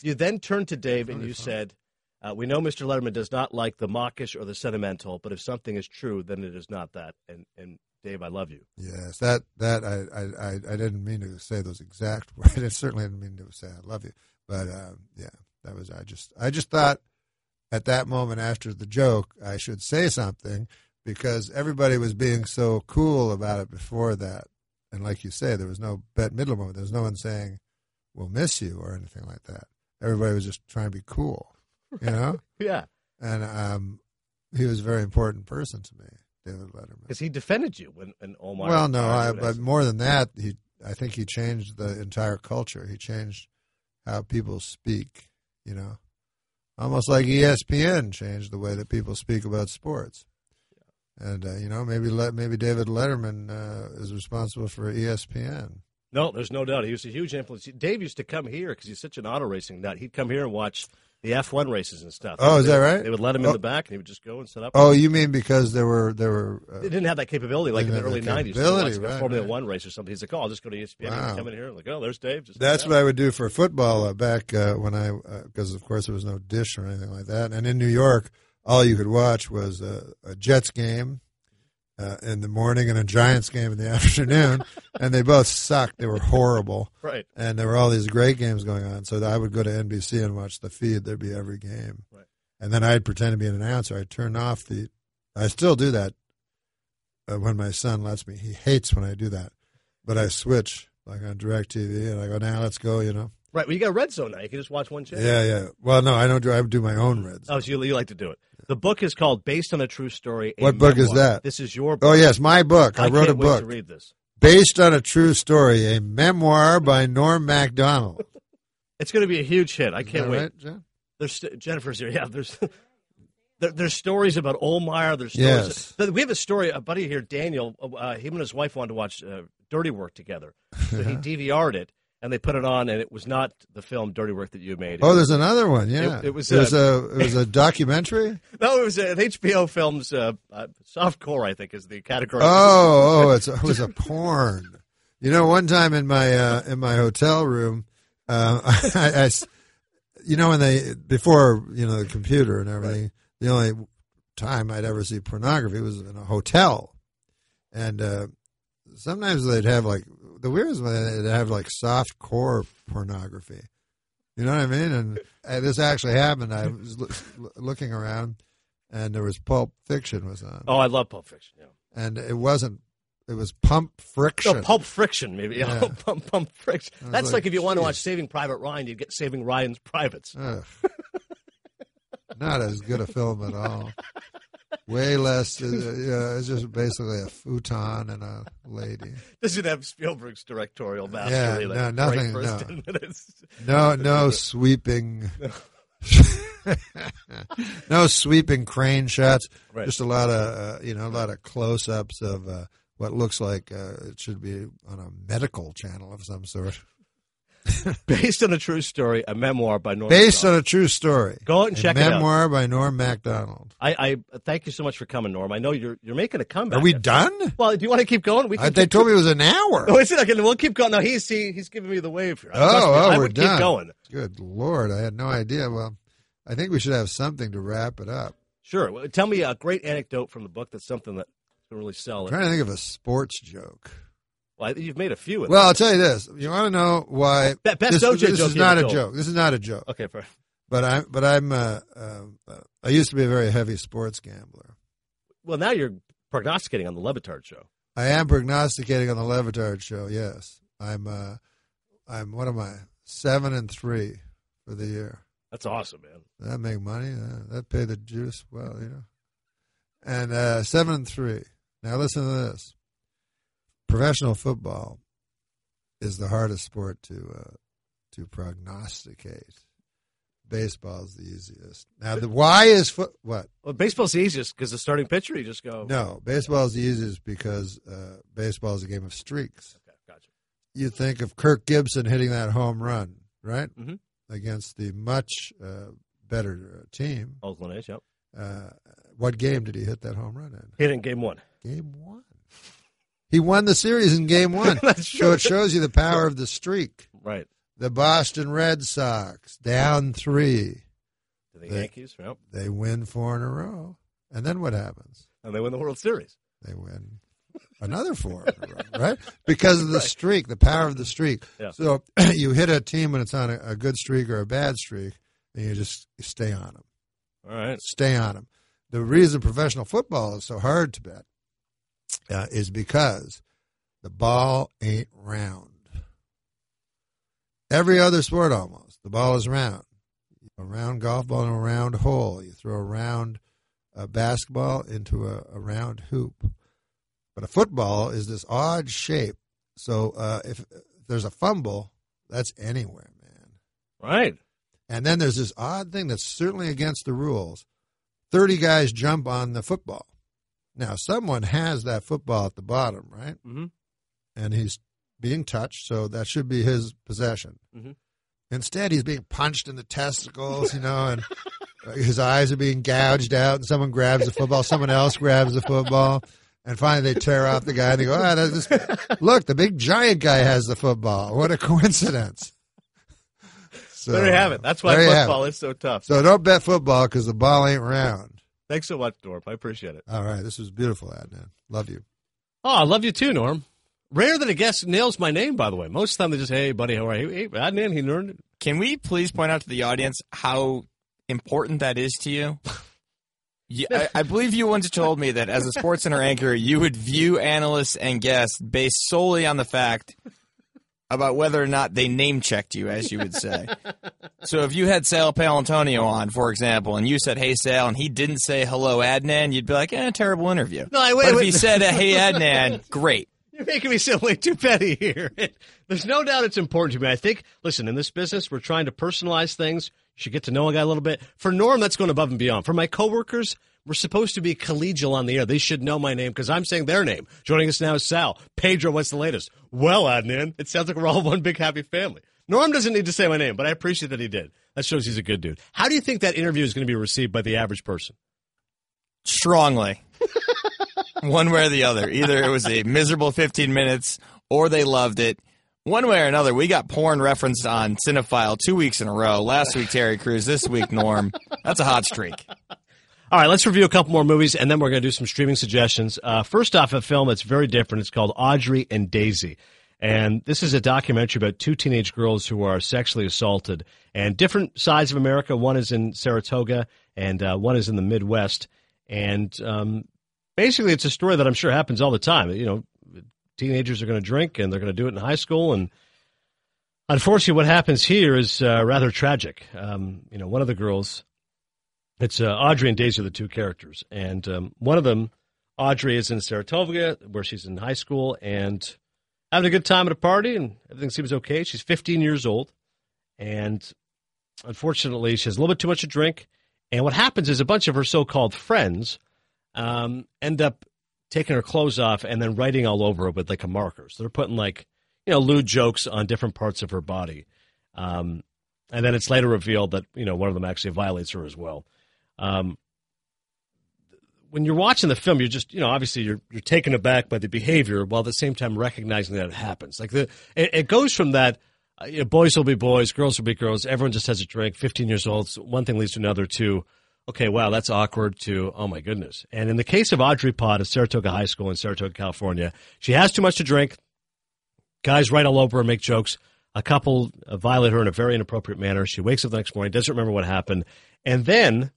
You then turned to Dave and you said, uh, We know Mr. Letterman does not like the mawkish or the sentimental, but if something is true, then it is not that. And, and Dave, I love you. Yes, that that I, I, I, I didn't mean to say those exact words. I certainly didn't mean to say I love you, but um, yeah, that was I just I just thought at that moment after the joke I should say something because everybody was being so cool about it before that, and like you say, there was no Bette Midler moment. There was no one saying "We'll miss you" or anything like that. Everybody was just trying to be cool, you know. Yeah. and um, he was a very important person to me, David Letterman. Because he defended you when, when Omar. Well, no, I, but more than that, he I think he changed the entire culture. He changed how people speak. You know, almost like ESPN changed the way that people speak about sports. And uh, you know, maybe let maybe David Letterman uh, is responsible for ESPN. No, there's no doubt. He was a huge influence. Dave used to come here because he's such an auto racing nut. He'd come here and watch the F1 races and stuff. Oh, is They- that right? They would let him in Oh. the back, and he would just go and set up. Oh, you mean because there were there were uh, They didn't have that capability like in the early '90s. capability, Like a right, Formula right. One race or something. He's like, "Oh, I'll just go to ESPN Wow. and come in here." I'm like, "Oh, there's Dave." Just That's what I would do for football uh, back uh, when I, because of course there was no dish or anything like that. And in New York, all you could watch was a Jets game uh, in the morning and a Giants game in the afternoon, and they both sucked. They were horrible, right. and there were all these great games going on. So I would go to NBC and watch the feed. There'd be every game, Right. and then I'd pretend to be an announcer. I'd turn off the. I still do that uh, when my son lets me. He hates when I do that, but I switch like on Directv, and I go, "Now let's go," you know. Right. Well, you got red zone now. You can just watch one channel. Yeah, yeah. Well, no, I don't do. I do my own reds. Oh, so you, you like to do it. The book is called "Based on a True Story." a What book is that? This is your book. Oh yes, my book. I, wrote can't a book to read this. based on a true story, a memoir by Norm Macdonald. It's going to be a huge hit. I can't wait. right, John? There's Jennifer's here. Yeah, there's there, there's stories about Ohlmeyer. There's stories. Yes. We have a story. A buddy here, Daniel. Uh, him and his wife wanted to watch uh, Dirty Work together, so he DVR'd it and they put it on, and it was not the film Dirty Work that you made. Oh, there's another one. Yeah, It- it was, It was a it was a documentary. no, it was an HBO film's uh, uh, soft core. I think is the category. Oh, oh, it's it was a porn. You know, one time in my uh, in my hotel room, uh, I, I you know, when they before you know the computer and everything, the only time I'd ever see pornography was in a hotel, and uh, sometimes they'd have like the weirdest one they'd have like soft core pornography. You know what I mean? And uh, this actually happened. I was loo- looking around, and there was Pulp Fiction was on Oh, I love Pulp Fiction. Yeah. and it wasn't. It was pump friction. No, Pulp Friction, maybe. Yeah. Pump, pump Friction. That's like, like, if you want to watch Saving Private Ryan, you'd get Saving Ryan's Privates. Not as good a film at all. Way less. Uh, yeah, it's just basically a futon and a lady. Doesn't have Spielberg's directorial mastery. Yeah, no, right nothing, no. No, no sweeping. no sweeping crane shots. Right. Just a lot of uh, you know a lot of close ups of uh, what looks like uh, it should be on a medical channel of some sort. Based on a true story, a memoir by Norm. Based Macdonald. on a true story. Go out and a check it out. memoir by Norm Macdonald. I, I thank you so much for coming, Norm. I know you're you're making a comeback. Are we done? Well, do you want to keep going? We can they keep- told me it was an hour. Oh, is it? Okay, we'll keep going. No, he's he, he's giving me the wave here. Oh, me, oh, I we're would done. keep going. Good lord, I had no idea. Well, I think we should have something to wrap it up. Sure. Well, Tell me a great anecdote from the book that's something that can really sell I'm it. trying to think of a sports joke. Well, you've made a few. Of Well. I'll tell you this. You want to know why? Best this, OJ this joke is not a told. joke. This is not a joke. okay. For, But I'm. But I'm. Uh, uh, I used to be a very heavy sports gambler. well, now you're prognosticating on the Le Batard show. I am prognosticating on the Le Batard show. Yes, I'm. Uh, I'm. What am I? Seven and three for the year. That's awesome, man. That make money. Uh, that pay the juice well, you know. And uh, seven and three. Now listen to this. Professional football is the hardest sport to uh, to prognosticate. Baseball is the easiest. Now the why is foot what? Well, baseball's the easiest because the starting pitcher, you just go. No, baseball is the easiest because uh, baseball is a game of streaks. Okay, gotcha. You think of Kirk Gibson hitting that home run, right, Mhm. against the much uh, better uh, team. Oakland A's, yep. Uh, what game did he hit that home run in? Hit in game one. Game one. He won the series in game one. That's so it shows you the power of the streak. Right. The Boston Red Sox down three. To the They- Yankees, yep. They win four in a row. And then what happens? And they win the World Series. They win another four in a row, right? Because of the streak, the power of the streak. Yeah. So you hit a team when it's on a, a good streak or a bad streak, and you just stay on them. All right. stay on them. The reason professional football is so hard to bet uh, is because the ball ain't round. Every other sport almost, the ball is round. A round golf ball in a round hole. You throw a round uh, basketball into a, a round hoop. But a football is this odd shape. So uh, if, if there's a fumble, that's anywhere, man. Right. And then there's this odd thing that's certainly against the rules. 30 guys jump on the football. Now, someone has that football at the bottom, right? Mhm. And he's being touched, so that should be his possession. Mhm. Instead, he's being punched in the testicles, you know, and his eyes are being gouged out, and someone grabs the football, someone else grabs the football. And finally, they tear off the guy, and they go, that's just, look, the big giant guy has the football. What a coincidence. So, there you have it. That's why there you have football is so tough. So don't bet football because the ball ain't round. Thanks so much, Norm. I appreciate it. All right, this was beautiful, Adnan. Love you. Oh, I love you too, Norm. Rare that a guest nails my name, by the way. Most of the time they just, hey, buddy, how are you? Hey, Adnan, he learned it. Can we please point out to the audience how important that is to you? Yeah, I, I believe you once told me that as a sports center anchor, you would view analysts and guests based solely on the fact about whether or not they name checked you, as you would say. So if you had Sal Paolantonio on, for example, and you said, "Hey Sal," and he didn't say hello, Adnan, you'd be like, "Eh, terrible interview." No, I- wait, but if wait. he said, uh, "Hey Adnan," great. You're making me sound way too petty here. There's no doubt it's important to me. I think, listen, in this business, we're trying to personalize things. You should get to know a guy a little bit. For Norm, that's going above and beyond. For my coworkers, we're supposed to be collegial on the air. They should know my name because I'm saying their name. Joining us now is Sal. Pedro, what's the latest? Well, Adnan, it sounds like we're all one big happy family. Norm doesn't need to say my name, but I appreciate that he did. That shows he's a good dude. How do you think that interview is going to be received by the average person? strongly. One way or the other. Either it was a miserable 15 minutes or they loved it. One way or another, we got porn referenced on Cinephile two weeks in a row. Last week, Terry Crews. This week, Norm. That's a hot streak. All right, let's review a couple more movies, and then we're going to do some streaming suggestions. Uh, first off, a film that's very different. It's called Audrey and Daisy. And this is a documentary about two teenage girls who are sexually assaulted and different sides of America. One is in Saratoga, and uh, one is in the Midwest. And um, basically, it's a story that I'm sure happens all the time. You know, teenagers are going to drink, and they're going to do it in high school. And unfortunately, what happens here is uh, rather tragic. Um, you know, one of the girls it's uh, Audrey and Daisy are the two characters, and um, one of them, Audrey, is in Saratoga, where she's in high school and having a good time at a party, and everything seems okay. She's 15 years old, and unfortunately, she has a little bit too much to drink. And what happens is a bunch of her so-called friends um, end up taking her clothes off and then writing all over her with like a marker. So they're putting like you know lewd jokes on different parts of her body, um, and then it's later revealed that you know one of them actually violates her as well. Um, when you're watching the film, you're just, you know, obviously you're you're taken aback by the behavior while at the same time recognizing that it happens. Like the, it, it goes from that, uh, you know, boys will be boys, girls will be girls. Everyone just has a drink. 15 years old. So one thing leads to another. To okay, wow, that's awkward to, oh my goodness. And in the case of Audrey Pott of Saratoga High School in Saratoga, California, she has too much to drink. Guys right all over her, make jokes. A couple violate her in a very inappropriate manner. She wakes up the next morning, doesn't remember what happened. And then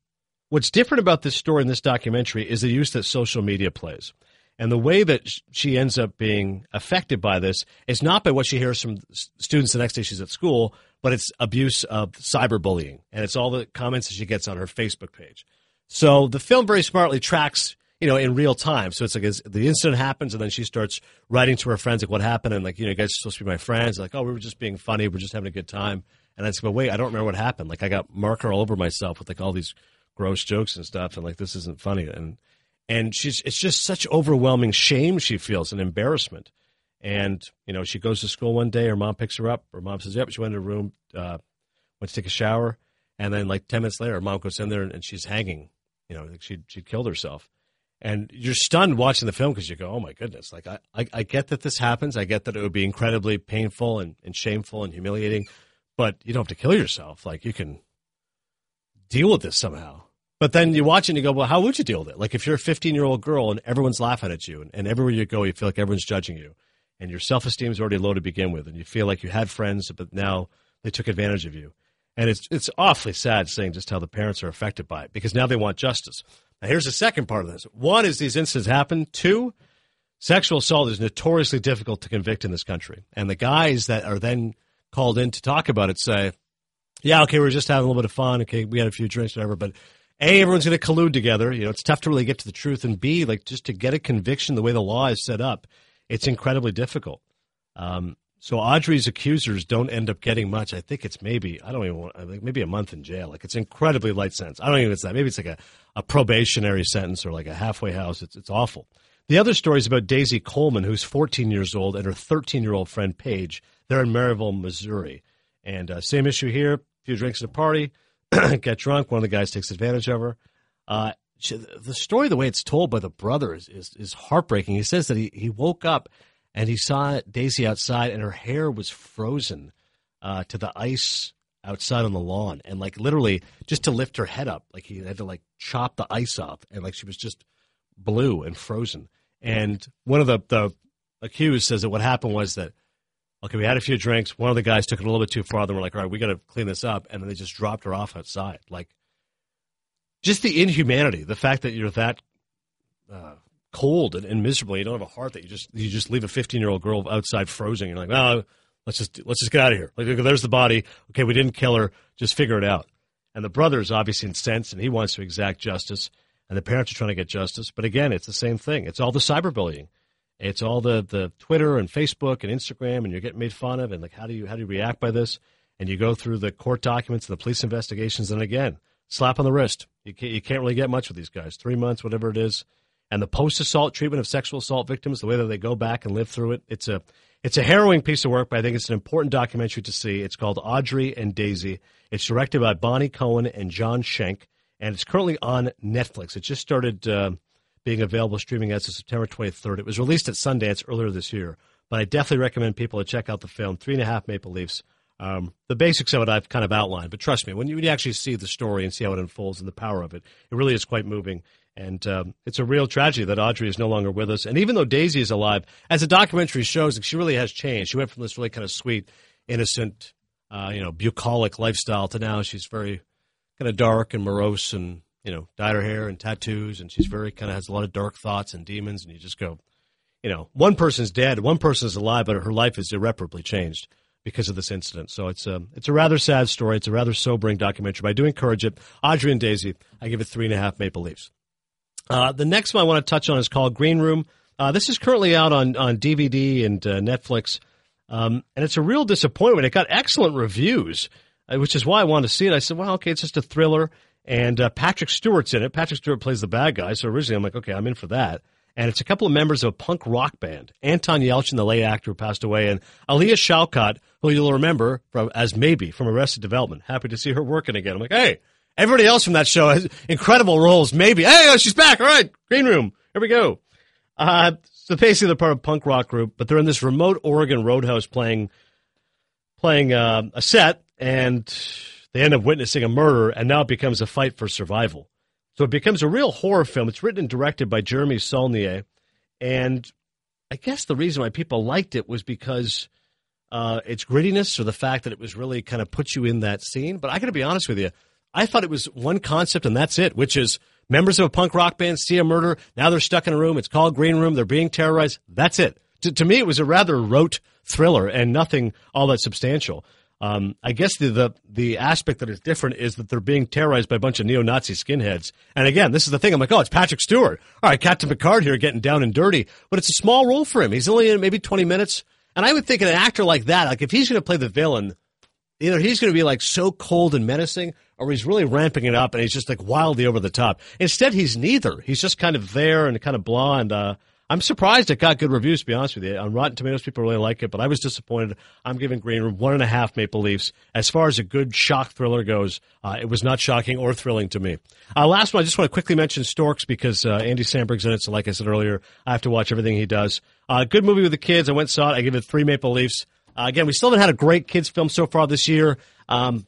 what's different about this story in this documentary is the use that social media plays. And the way that she ends up being affected by this is not by what she hears from students the next day she's at school, but it's abuse of cyberbullying. And it's all the comments that she gets on her Facebook page. So the film very smartly tracks, you know, in real time. So it's like the incident happens and then she starts writing to her friends like what happened and like, you know, you guys are supposed to be my friends. Like, oh, we were just being funny. We're just having a good time. And I said, but wait, I don't remember what happened. Like I got marker all over myself with like all these gross jokes and stuff. And like, this isn't funny. And, and she's it's just such overwhelming shame she feels and embarrassment. And you know, she goes to school one day. Her mom picks her up. Her mom says, "Yep." She went to her room, uh, went to take a shower, and then like ten minutes later, her mom goes in there and, and she's hanging. You know, like she she killed herself. And you're stunned watching the film because you go, "Oh my goodness!" Like I, I I get that this happens. I get that it would be incredibly painful and, and shameful and humiliating, but you don't have to kill yourself. Like you can deal with this somehow. But then you watch it and you go, well, how would you deal with it? Like if you're a 15 year old girl and everyone's laughing at you and, and everywhere you go, you feel like everyone's judging you and your self esteem is already low to begin with and you feel like you had friends, but now they took advantage of you. And it's, it's awfully sad seeing just how the parents are affected by it because now they want justice. Now, here's the second part of this. One is these incidents happen. Two, sexual assault is notoriously difficult to convict in this country. And the guys that are then called in to talk about it say, yeah, okay, we are just having a little bit of fun. Okay, we had a few drinks, whatever, but a, everyone's going to collude together. You know, it's tough to really get to the truth. And B, like just to get a conviction the way the law is set up, it's incredibly difficult. Um, so Audrey's accusers don't end up getting much. I think it's maybe I don't even want maybe a month in jail. Like it's incredibly light sentence. I don't even it's that. Maybe it's like a, a probationary sentence or like a halfway house. It's it's awful. The other story is about Daisy Coleman, who's 14 years old, and her 13 year old friend Paige. They're in Maryville, Missouri, and uh, same issue here. A few drinks at a party. get drunk. One of the guys takes advantage of her. Uh, the story, the way it's told by the brother, is, is, is heartbreaking. He says that he, he woke up and he saw Daisy outside, and her hair was frozen uh, to the ice outside on the lawn, and like literally just to lift her head up, like he had to like chop the ice off, and like she was just blue and frozen. And one of the the accused says that what happened was that okay, we had a few drinks. One of the guys took it a little bit too far. Then we're like, all right, we got to clean this up. And then they just dropped her off outside. Like, just the inhumanity, the fact that you're that uh, cold and, and, miserable. You don't have a heart that you just you just leave a 15 year old girl outside frozen. You're like, oh, let's just let's just get out of here. Like, there's the body. Okay, we didn't kill her. Just figure it out. And the brother is obviously incensed, and he wants to exact justice. And the parents are trying to get justice. But again, it's the same thing. It's all the cyberbullying. It's all the, the Twitter and Facebook and Instagram, and you're getting made fun of. And like, how do you how do you react by this? And you go through the court documents the police investigations, and again, slap on the wrist. You can't, you can't really get much with these guys. Three months, whatever it is, and the post assault treatment of sexual assault victims, the way that they go back and live through it. It's a it's a harrowing piece of work, but I think it's an important documentary to see. It's called Audrey and Daisy. It's directed by Bonnie Cohen and John Shenk, and it's currently on Netflix. It just started. Uh, being available streaming as of September 23rd. It was released at Sundance earlier this year, but I definitely recommend people to check out the film, Three and a Half Maple Leafs. Um, the basics of it I've kind of outlined, but trust me, when you, when you, actually see the story and see how it unfolds and the power of it, it really is quite moving. And um, it's a real tragedy that Audrey is no longer with us. And even though Daisy is alive, as the documentary shows, she really has changed. She went from this really kind of sweet, innocent, uh, you know, bucolic lifestyle to now she's very kind of dark and morose and you know, dyed her hair and tattoos, and she's very kind of has a lot of dark thoughts and demons, and you just go, you know, one person's dead, one person's alive, but her life is irreparably changed because of this incident. So it's a um, it's a rather sad story. It's a rather sobering documentary. But I do encourage it. Audrey and Daisy, I give it three and a half Maple Leafs. Uh, the next one I want to touch on is called Green Room. Uh, this is currently out on on DVD and uh, Netflix, um, and it's a real disappointment. It got excellent reviews, uh, which is why I wanted to see it. I said, well, okay, it's just a thriller. And uh, Patrick Stewart's in it. Patrick Stewart plays the bad guy. So originally I'm like, okay, I'm in for that. And it's a couple of members of a punk rock band. Anton Yelchin, the late actor who passed away, and Alia Shawkat, who you'll remember from as maybe from Arrested Development. Happy to see her working again. I'm like, hey, everybody else from that show has incredible roles. Maybe, hey, oh, she's back. All right, Green Room. Here we go. Uh, so basically, they're part of a punk rock group, but they're in this remote Oregon roadhouse playing playing uh, a set, and they end up witnessing a murder, and now it becomes a fight for survival. So it becomes a real horror film. It's written and directed by Jeremy Saulnier, and I guess the reason why people liked it was because uh, its grittiness or the fact that it was really kind of put you in that scene. But I got to be honest with you, I thought it was one concept and that's it, which is members of a punk rock band see a murder. Now they're stuck in a room. It's called Green Room. They're being terrorized. That's it. To, to me, it was a rather rote thriller and nothing all that substantial. Um, I guess the, the the aspect that is different is that they're being terrorized by a bunch of neo-Nazi skinheads. And again, this is the thing. I'm like, oh, it's Patrick Stewart. All right, Captain Picard here getting down and dirty, but it's a small role for him. He's only in maybe 20 minutes. And I would think an actor like that, like if he's going to play the villain, either he's going to be like so cold and menacing, or he's really ramping it up and he's just like wildly over the top. Instead, he's neither. He's just kind of there and kind of. And uh, I'm surprised it got good reviews, to be honest with you. On Rotten Tomatoes, people really like it, but I was disappointed. I'm giving Green Room one and a half Maple Leafs. As far as a good shock thriller goes, uh, it was not shocking or thrilling to me. Uh, last one, I just want to quickly mention Storks because uh, Andy Samberg's in it, so like I said earlier, I have to watch everything he does. Uh, good movie with the kids. I went saw it. I give it three Maple Leafs. Uh, again, we still haven't had a great kids film so far this year, um,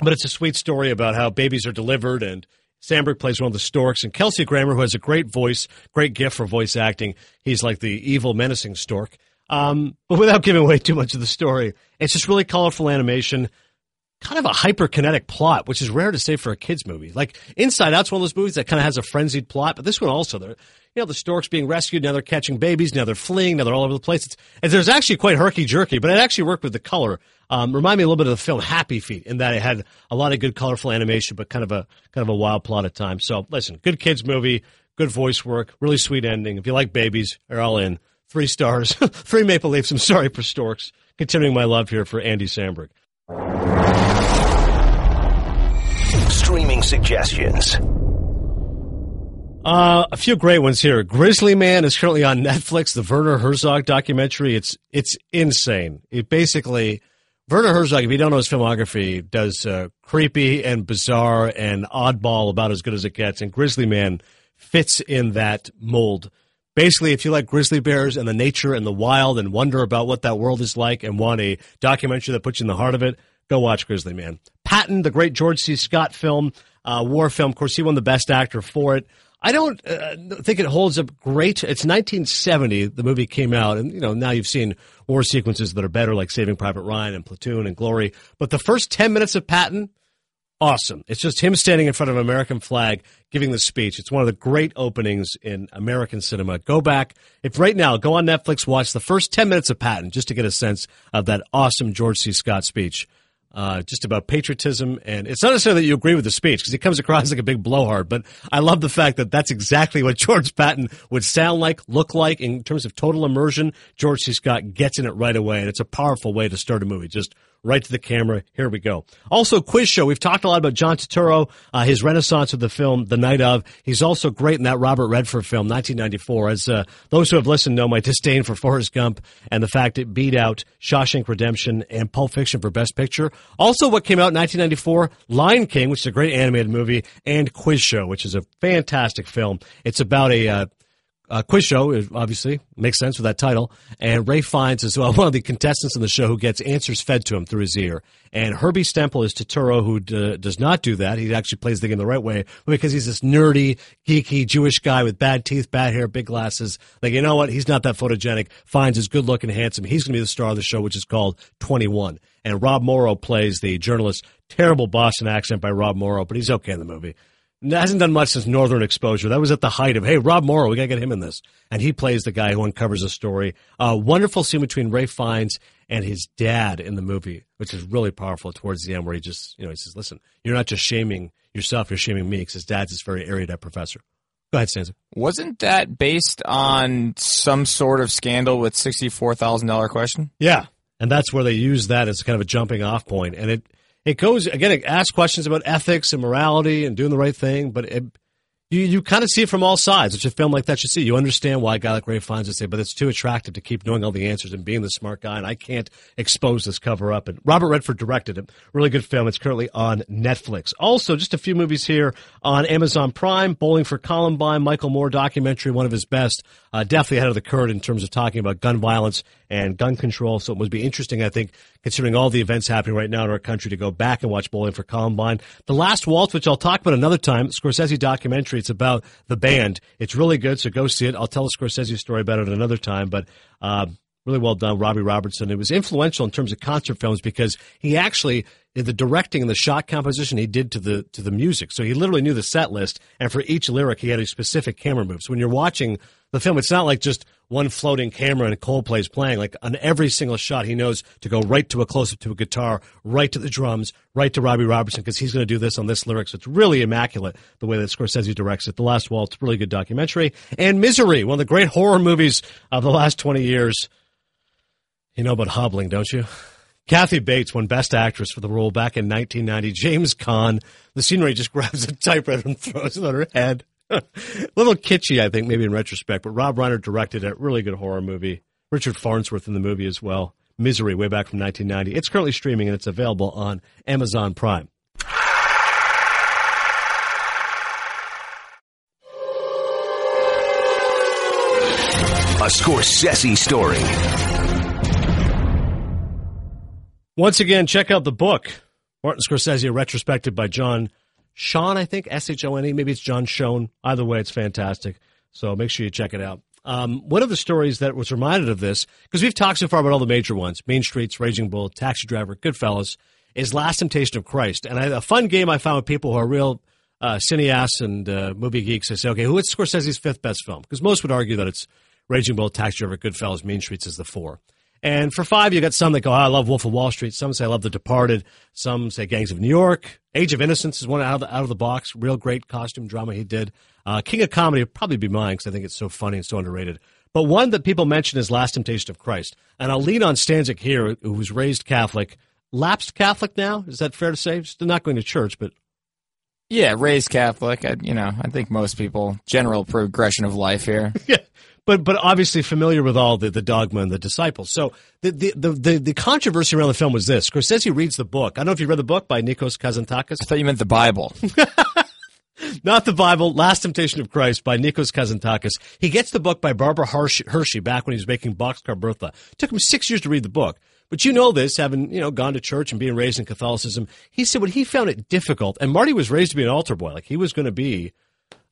but it's a sweet story about how babies are delivered and – Samberg plays one of the storks, and Kelsey Grammer, who has a great voice, great gift for voice acting. He's like the evil, menacing stork. Um, but without giving away too much of the story, it's just really colorful animation, kind of a hyperkinetic plot, which is rare to say for a kids movie. Like Inside Out's one of those movies that kind of has a frenzied plot, but this one also, you know, the storks being rescued, now they're catching babies, now they're fleeing, now they're all over the place. It's, there's actually quite herky jerky, but it actually worked with the color. Um, remind me a little bit of the film Happy Feet in that it had a lot of good colorful animation, but kind of a kind of a wild plot at times. So listen, good kids movie, good voice work, really sweet ending. If you like babies, you're all in. Three stars, three maple leafs. I'm sorry for storks. Continuing my love here for Andy Samberg. Streaming suggestions. Uh, a few great ones here. Grizzly Man is currently on Netflix. The Werner Herzog documentary. It's it's insane. It basically Werner Herzog, if you don't know his filmography, does uh, creepy and bizarre and oddball about as good as it gets. And Grizzly Man fits in that mold. Basically, if you like grizzly bears and the nature and the wild and wonder about what that world is like and want a documentary that puts you in the heart of it, go watch Grizzly Man. Patton, the great George C. Scott film, uh, war film. Of course, he won the best actor for it. I don't uh, think it holds up great. It's 1970. The movie came out, and you know now you've seen war sequences that are better, like Saving Private Ryan and Platoon and Glory. But the first 10 minutes of Patton, awesome. It's just him standing in front of an American flag giving the speech. It's one of the great openings in American cinema. Go back if right now go on Netflix, watch the first 10 minutes of Patton just to get a sense of that awesome George C. Scott speech uh, just about patriotism. And it's not necessarily that you agree with the speech because he comes across like a big blowhard, but I love the fact that that's exactly what George Patton would sound like, look like in terms of total immersion. George C. Scott gets in it right away, and it's a powerful way to start a movie. Just right to the camera. Here we go. Also, quiz show. We've talked a lot about John Turturro, uh, his renaissance with the film The Night of. He's also great in that Robert Redford film, 1994. As uh, those who have listened know my disdain for Forrest Gump and the fact it beat out Shawshank Redemption and Pulp Fiction for Best Picture. Also, what came out in 1994, Lion King, which is a great animated movie, and Quiz Show, which is a fantastic film. It's about a uh, uh, quiz show, obviously makes sense with that title. And Ralph Fiennes is one of the contestants in the show who gets answers fed to him through his ear. And Herbie Stempel is Turturro, who d- does not do that. He actually plays the game the right way because he's this nerdy, geeky Jewish guy with bad teeth, bad hair, big glasses. Like, you know what? He's not that photogenic. Fiennes is good looking, handsome. He's going to be the star of the show, which is called 21. And Rob Morrow plays the journalist. Terrible Boston accent by Rob Morrow, but he's okay in the movie hasn't done much since Northern Exposure. That was at the height of, hey, Rob Morrow, we got to get him in this. And he plays the guy who uncovers a story. A uh, wonderful scene between Ray Fiennes and his dad in the movie, which is really powerful towards the end, where he just, you know, he says, listen, you're not just shaming yourself, you're shaming me, because his dad's this very erudite professor. Go ahead, Stanza. Wasn't that based on some sort of scandal with $64,000 question? Yeah. And that's where they use that as kind of a jumping off point. And it, it goes again. It asks questions about ethics and morality and doing the right thing, but it, you you kind of see it from all sides, which a film like that should see. You understand why a guy like Fiennes would say, but it's too attractive to keep knowing all the answers and being the smart guy, and I can't expose this cover up. And Robert Redford directed it. Really good film. It's currently on Netflix. Also, just a few movies here on Amazon Prime. Bowling for Columbine, Michael Moore documentary, one of his best. Uh, definitely ahead of the curve in terms of talking about gun violence and gun control. So it would be interesting, I think, considering all the events happening right now in our country, to go back and watch Bowling for Columbine. The Last Waltz, which I'll talk about another time, Scorsese documentary. It's about the band. It's really good, so go see it. I'll tell a Scorsese story about it another time, but. Uh, really well done, Robbie Robertson. It was influential in terms of concert films because he actually the directing and the shot composition he did to the to the music. So he literally knew the set list, and for each lyric, he had a specific camera move. So when you're watching the film, it's not like just one floating camera and Coldplay's playing. Like on every single shot, he knows to go right to a close up to a guitar, right to the drums, right to Robbie Robertson because he's going to do this on this lyric. So it's really immaculate the way that Scorsese directs it. The Last Waltz, really good documentary, and Misery, one of the great horror movies of the last twenty years. You know about hobbling, don't you? Kathy Bates won Best Actress for the role back in 1990. James Caan, the scenery just grabs a typewriter and throws it on her head. a little kitschy, I think, maybe in retrospect, but Rob Reiner directed a really good horror movie. Richard Farnsworth in the movie as well. Misery, way back from 1990. It's currently streaming and it's available on Amazon Prime. A Scorsese story. Once again, check out the book, Martin Scorsese, retrospective by John Sean, I think, S H O N E. Maybe it's John Schoen. Either way, it's fantastic. So make sure you check it out. Um, one of the stories that was reminded of this, because we've talked so far about all the major ones Mean Streets, Raging Bull, Taxi Driver, Goodfellas, is Last Temptation of Christ. And I, a fun game I found with people who are real uh, cineasts and uh, movie geeks. I say, okay, who is Scorsese's fifth best film? Because most would argue that it's Raging Bull, Taxi Driver, Goodfellas, Mean Streets is the four. And for five, you got some that go, oh, I love Wolf of Wall Street. Some say I love The Departed. Some say Gangs of New York. Age of Innocence is one out of the, out of the box. Real great costume drama he did. Uh, King of Comedy would probably be mine because I think it's so funny and so underrated. But one that people mention is Last Temptation of Christ. And I'll lean on Stanzik here, who was raised Catholic. Lapsed Catholic now? Is that fair to say? Still not going to church, but yeah, raised Catholic. I, you know, I think most people general progression of life here. yeah, but but obviously familiar with all the, the dogma and the disciples. So the, the the, the controversy around the film was this: Scorsese reads the book. I don't know if you read the book by Nikos Kazantzakis. I thought you meant the Bible. Not the Bible, Last Temptation of Christ by Nikos Kazantzakis. He gets the book by Barbara Hershey back when he was making Boxcar Bertha. It took him six years to read the book. But you know this, having you know gone to church and being raised in Catholicism. He said when he found it difficult, and Marty was raised to be an altar boy, like he was going to be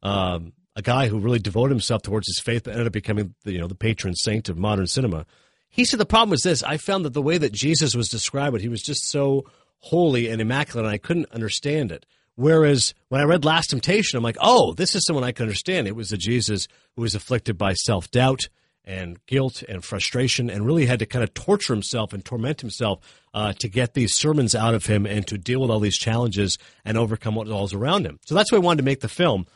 um, a guy who really devoted himself towards his faith, but ended up becoming the, you know the patron saint of modern cinema. He said the problem was this: I found that the way that Jesus was described, he was just so holy and immaculate, and I couldn't understand it. Whereas when I read Last Temptation, I'm like, oh, this is someone I can understand. It was a Jesus who was afflicted by self doubt and guilt and frustration and really had to kind of torture himself and torment himself uh, to get these sermons out of him and to deal with all these challenges and overcome what was around him. So that's why I wanted to make the film.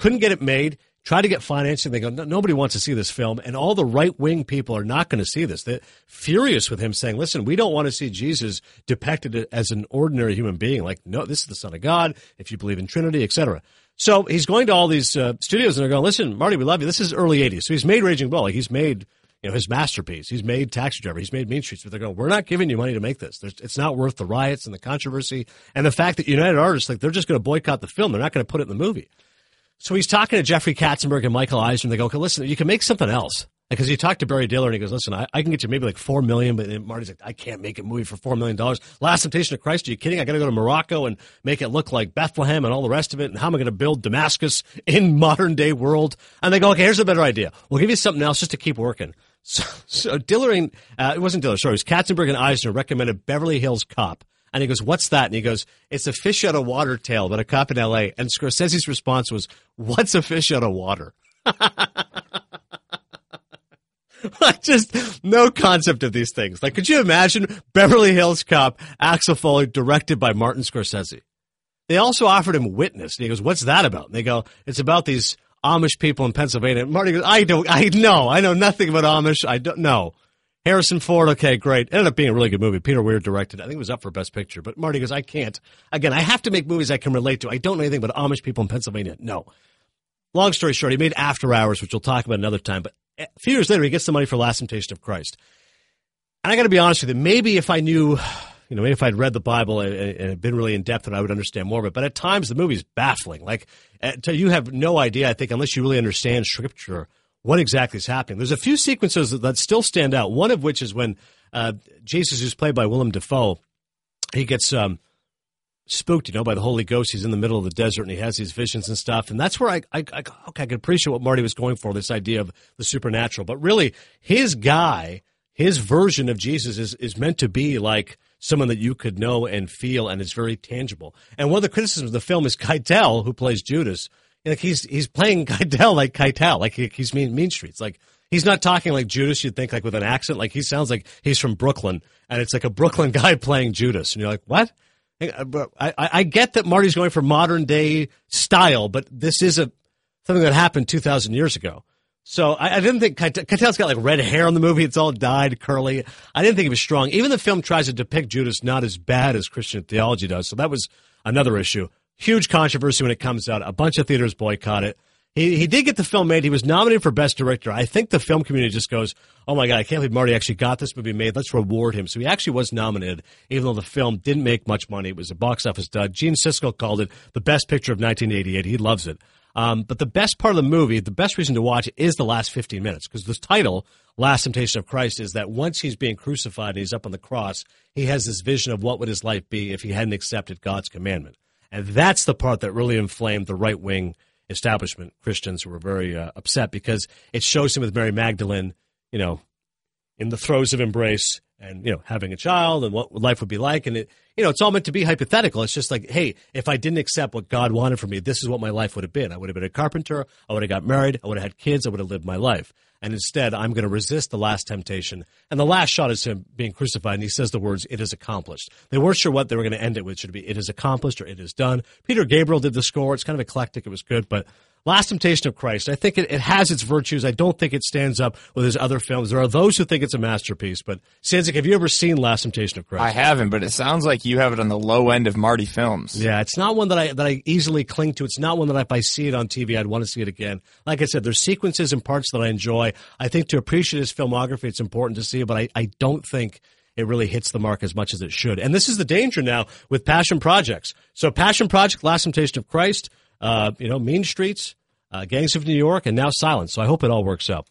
Couldn't get it made. Tried to get financing. They go, nobody wants to see this film. And all the right wing people are not going to see this. They're furious with him saying, listen, we don't want to see Jesus depicted as an ordinary human being. Like, no, this is the Son of God, if you believe in Trinity, etc. So he's going to all these uh, studios and they're going, listen, Marty, we love you. This is early 80s. So he's made Raging Bull. Like he's made you know, his masterpiece. He's made Taxi Driver. He's made Mean Streets. But they're going, we're not giving you money to make this. There's, it's not worth the riots and the controversy and the fact that United Artists, like, they're just going to boycott the film. They're not going to put it in the movie. So he's talking to Jeffrey Katzenberg and Michael Eisner. And they go, okay, listen, you can make something else. Because he talked to Barry Diller and he goes, listen, I, I, can get you maybe like 4 million, but Marty's like, I can't make a movie for four million dollars. Last Temptation of Christ, are you kidding? I got to go to Morocco and make it look like Bethlehem and all the rest of it. And how am I going to build Damascus in modern day world? And they go, okay, here's a better idea. We'll give you something else just to keep working. So, so Diller and, uh, it wasn't Diller, sorry, it was Katzenberg and Eisner recommended Beverly Hills Cop. And he goes, What's that? And he goes, It's a fish out of water tale about a cop in LA. And Scorsese's response was, What's a fish out of water? just no concept of these things. Like, could you imagine Beverly Hills Cop, Axel Foley, directed by Martin Scorsese? They also offered him Witness. And he goes, What's that about? And they go, It's about these Amish people in Pennsylvania. And Marty goes, I don't, I know, I know nothing about Amish. I don't know. Harrison Ford, okay, great. Ended up being a really good movie. Peter Weir directed. I think it was up for Best Picture. But Marty goes, I can't. Again, I have to make movies I can relate to. I don't know anything about Amish people in Pennsylvania. No. Long story short, he made After Hours, which we'll talk about another time. But a few years later, he gets the money for Last Temptation of Christ. And I got to be honest with you, maybe if I knew, you know, maybe if I'd read the Bible and, and been really in depth, and I would understand more of it. But at times, the movie's baffling. Like, uh, you have no idea, I think, unless you really understand Scripture, what exactly is happening. There's a few sequences that, that still stand out. One of which is when uh, Jesus, who's played by Willem Dafoe, he gets um, spooked, you know, by the Holy Ghost. He's in the middle of the desert and he has these visions and stuff. And that's where I, I, I, okay, I could appreciate what Marty was going for, this idea of the supernatural. But really, his guy, his version of Jesus is, is meant to be like someone that you could know and feel and is very tangible. And one of the criticisms of the film is Keitel, who plays Judas. Like he's he's playing Keitel like Keitel, like he, he's mean Mean Streets. Like he's not talking like Judas. You'd think like with an accent. Like he sounds like he's from Brooklyn, and it's like a Brooklyn guy playing Judas, and you're like, what? Uh, I, I get that Marty's going for modern day style, but this is a something that happened 2,000 years ago. So I, I didn't think Keitel's got like red hair in the movie. It's all dyed, curly. I didn't think he was strong. Even the film tries to depict Judas not as bad as Christian theology does. So that was another issue. Huge controversy when it comes out. A bunch of theaters boycott it. He, he did get the film made. He was nominated for Best Director. I think the film community just goes, oh my God, I can't believe Marty actually got this movie made. Let's reward him. So he actually was nominated, even though the film didn't make much money. It was a box office dud. Gene Siskel called it the best picture of 1988. He loves it. Um, but the best part of the movie, the best reason to watch it is the last 15 minutes because the title, Last Temptation of Christ, is that once he's being crucified and he's up on the cross, he has this vision of what would his life be if he hadn't accepted God's commandment. And that's the part that really inflamed the right wing establishment Christians who were very uh, upset because it shows him with Mary Magdalene, you know, in the throes of embrace and you know having a child and what life would be like. And it you know it's all meant to be hypothetical. It's just like hey if i didn't accept what god wanted for me this is what my life would have been. I would have been a carpenter. I would have got married. I would have had kids. I would have lived my life and instead i'm going to resist the last temptation. And the last shot is him being crucified and he says the words it is accomplished. They weren't sure what they were going to end it with. Should it be it is accomplished or it is done peter gabriel did the score. It's kind of eclectic. It was good but Last Temptation of Christ. I think it, it, has its virtues. I don't think it stands up with his other films. There are those who think it's a masterpiece, but Sanzik, have you ever seen Last Temptation of Christ? I haven't, but it sounds like you have it on the low end of Marty films. Yeah, it's not one that I that I easily cling to. It's not one that if I see it on TV, I'd want to see it again. Like I said, there's sequences and parts that I enjoy. I think to appreciate his filmography, it's important to see, it, but I, I don't think it really hits the mark as much as it should. And this is the danger now with passion projects. So Passion Project, Last Temptation of Christ, uh, you know, Mean Streets, uh, Gangs of New York, and now Silence. So I hope it all works out.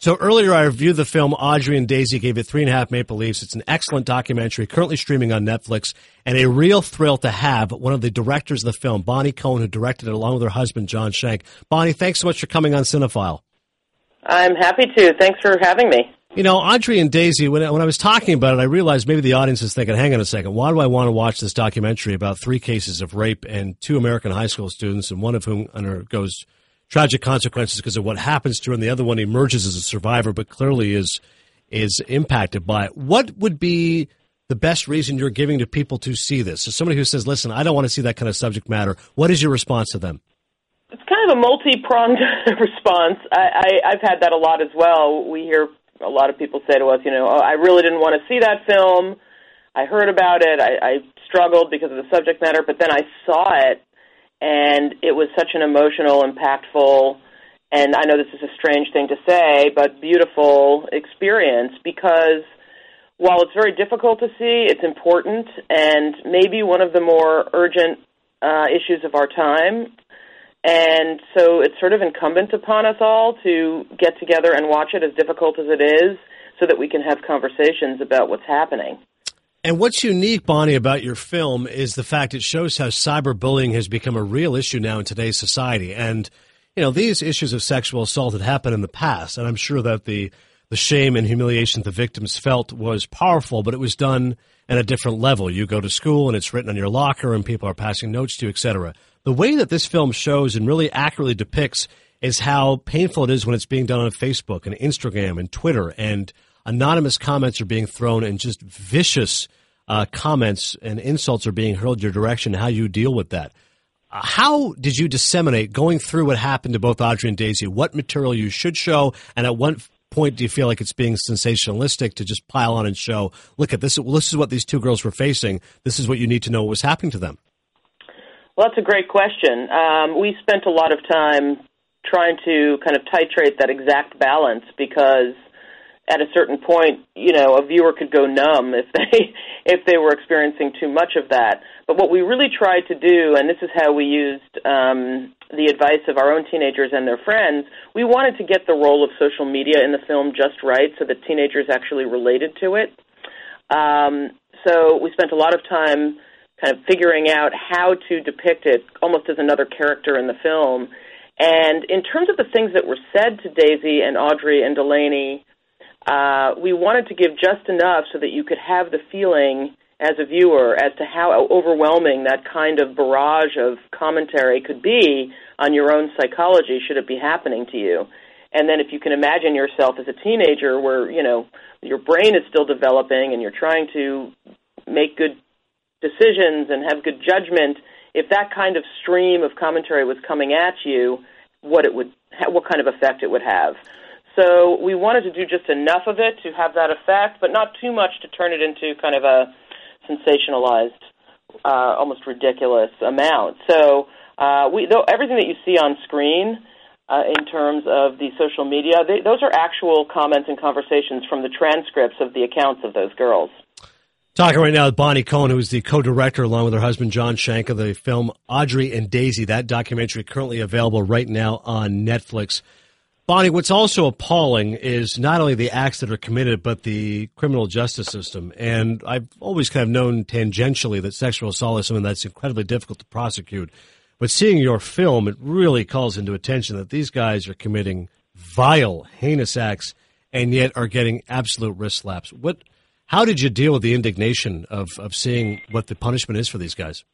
So earlier I reviewed the film Audrey and Daisy, gave it three and a half maple leaves. It's an excellent documentary, currently streaming on Netflix, and a real thrill to have one of the directors of the film, Bonnie Cohen, who directed it along with her husband, John Shenk. Bonnie, thanks so much for coming on Cinephile. I'm happy to. Thanks for having me. You know, Audrey and Daisy, when, when I was talking about it, I realized maybe the audience is thinking, hang on a second, why do I want to watch this documentary about three cases of rape and two American high school students, and one of whom undergoes tragic consequences because of what happens to her, and the other one emerges as a survivor, but clearly is is impacted by it. What would be the best reason you're giving to people to see this? So somebody who says, listen, I don't want to see that kind of subject matter, what is your response to them? It's kind of a multi-pronged response. I, I, I've had that a lot as well. We hear a lot of people say to us, you know, oh, I really didn't want to see that film. I heard about it. I, I struggled because of the subject matter, but then I saw it, and it was such an emotional, impactful, and I know this is a strange thing to say, but beautiful experience because while it's very difficult to see, it's important and maybe one of the more urgent uh, issues of our time. And so it's sort of incumbent upon us all to get together and watch it, as difficult as it is, so that we can have conversations about what's happening. And what's unique, Bonnie, about your film is the fact it shows how cyberbullying has become a real issue now in today's society. And, you know, these issues of sexual assault had happened in the past. And I'm sure that the, the shame and humiliation the victims felt was powerful, but it was done at a different level. You go to school and it's written on your locker and people are passing notes to you, et cetera the way that this film shows and really accurately depicts is how painful it is when it's being done on Facebook and Instagram and Twitter, and anonymous comments are being thrown and just vicious uh, comments and insults are being hurled your direction. How you deal with that? Uh, how did you disseminate going through what happened to both Audrey and Daisy? What material you should show, and at what point do you feel like it's being sensationalistic to just pile on and show? Look at this. This is what these two girls were facing. This is what you need to know what was happening to them. Well, that's a great question. Um, we spent a lot of time trying to kind of titrate that exact balance because at a certain point, you know, a viewer could go numb if they if they were experiencing too much of that. But what we really tried to do, and this is how we used um, the advice of our own teenagers and their friends, we wanted to get the role of social media in the film just right, so that teenagers actually related to it. Um, so we spent a lot of time kind of figuring out how to depict it almost as another character in the film. And in terms of the things that were said to Daisy and Audrey and Delaney uh, we wanted to give just enough so that you could have the feeling as a viewer as to how overwhelming that kind of barrage of commentary could be on your own psychology should it be happening to you. And then if you can imagine yourself as a teenager where, you know, your brain is still developing and you're trying to make good decisions and have good judgment, if that kind of stream of commentary was coming at you, what it would what kind of effect it would have. So we wanted to do just enough of it to have that effect, but not too much to turn it into kind of a sensationalized, uh, almost ridiculous amount. So uh, we, though, everything that you see on screen uh, in terms of the social media, they, those are actual comments and conversations from the transcripts of the accounts of those girls. Talking right now with Bonnie Cohen, who is the co-director along with her husband John Shenk of the film Audrey and Daisy. That documentary currently available right now on Netflix. Bonnie, what's also appalling is not only the acts that are committed, but the criminal justice system. And I've always kind of known tangentially that sexual assault is something that's incredibly difficult to prosecute. But seeing your film, it really calls into attention that these guys are committing vile, heinous acts and yet are getting absolute wrist slaps. What, how did you deal with the indignation of, of seeing what the punishment is for these guys?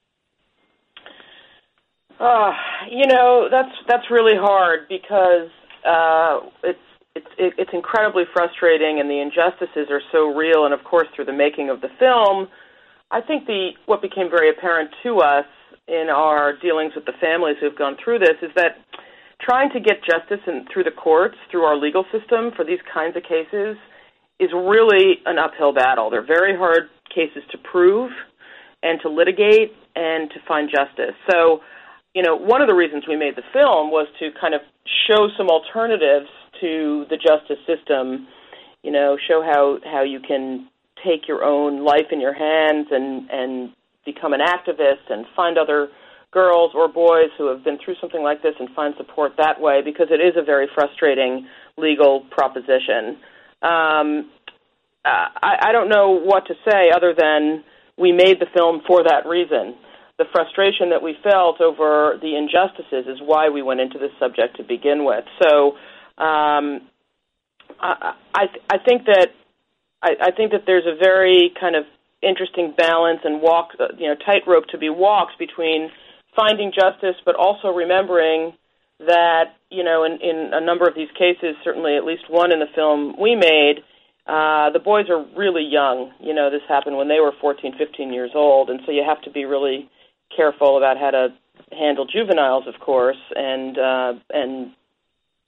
Uh, you know, that's, that's really hard because uh, it's it's it's incredibly frustrating, and the injustices are so real. And of course, through the making of the film, I think the what became very apparent to us in our dealings with the families who've gone through this is that trying to get justice in, through the courts, through our legal system for these kinds of cases, is really an uphill battle. They're very hard cases to prove and to litigate and to find justice. So you know, one of the reasons we made the film was to kind of show some alternatives to the justice system. You know, show how how you can take your own life in your hands and and become an activist and find other girls or boys who have been through something like this and find support that way because it is a very frustrating legal proposition. Um, I, I don't know what to say other than we made the film for that reason the frustration that we felt over the injustices is why we went into this subject to begin with. So um, I, I, I think that I, I think that there's a very kind of interesting balance and walk, uh, you know, tightrope to be walked between finding justice, but also remembering that you know, in, in a number of these cases, certainly at least one in the film we made, uh, the boys are really young. You know, this happened when they were 14, 15 years old, and so you have to be really careful about how to handle juveniles, of course, and uh, and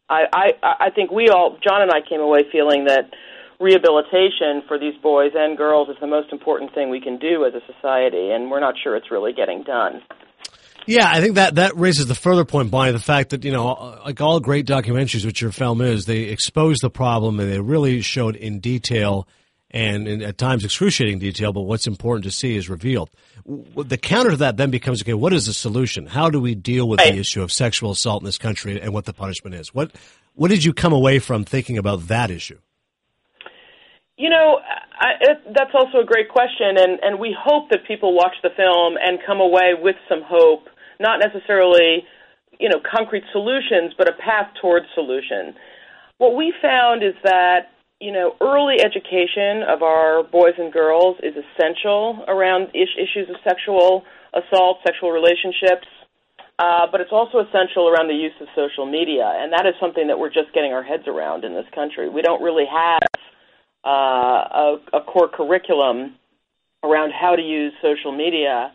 I, I I think we all John and I came away feeling that rehabilitation for these boys and girls is the most important thing we can do as a society, and we're not sure it's really getting done. Yeah, I think that that raises the further point, Bonnie, the fact that you know, like all great documentaries, which your film is, they expose the problem and they really showed in detail and in, at times excruciating detail, but what's important to see is revealed. The counter to that then becomes okay, what is the solution? How do we deal with right. the issue of sexual assault in this country and what the punishment is? What what did you come away from thinking about that issue? You know, I, it, that's also a great question, and, and we hope that people watch the film and come away with some hope, not necessarily, you know, concrete solutions, but a path towards solution. What we found is that you know, early education of our boys and girls is essential around is- issues of sexual assault, sexual relationships, uh, but it's also essential around the use of social media, and that is something that we're just getting our heads around in this country. We don't really have uh, a, a core curriculum around how to use social media,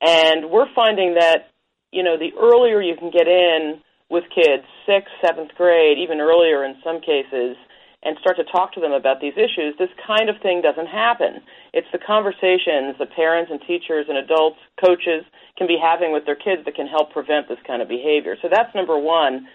and we're finding that you know the earlier you can get in with kids, sixth, seventh grade, even earlier in some cases and start to talk to them about these issues, this kind of thing doesn't happen. It's the conversations that parents and teachers and adults, coaches can be having with their kids that can help prevent this kind of behavior. So that's number one.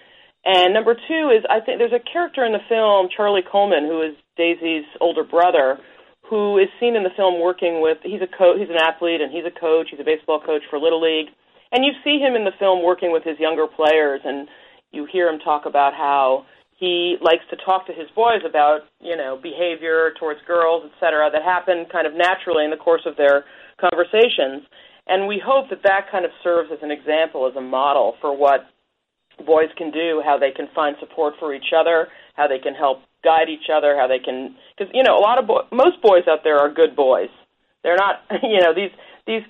And number two is I think there's a character in the film, Charlie Coleman, who is Daisy's older brother, who is seen in the film working with. He's a co- he's an athlete and he's a coach. He's a baseball coach for Little League, and you see him in the film working with his younger players, and you hear him talk about how he likes to talk to his boys about you know behavior towards girls, et cetera, that happen kind of naturally in the course of their conversations. And we hope that that kind of serves as an example, as a model for what boys can do, how they can find support for each other, how they can help guide each other, how they can because you know a lot of bo- most boys out there are good boys. They're not you know these these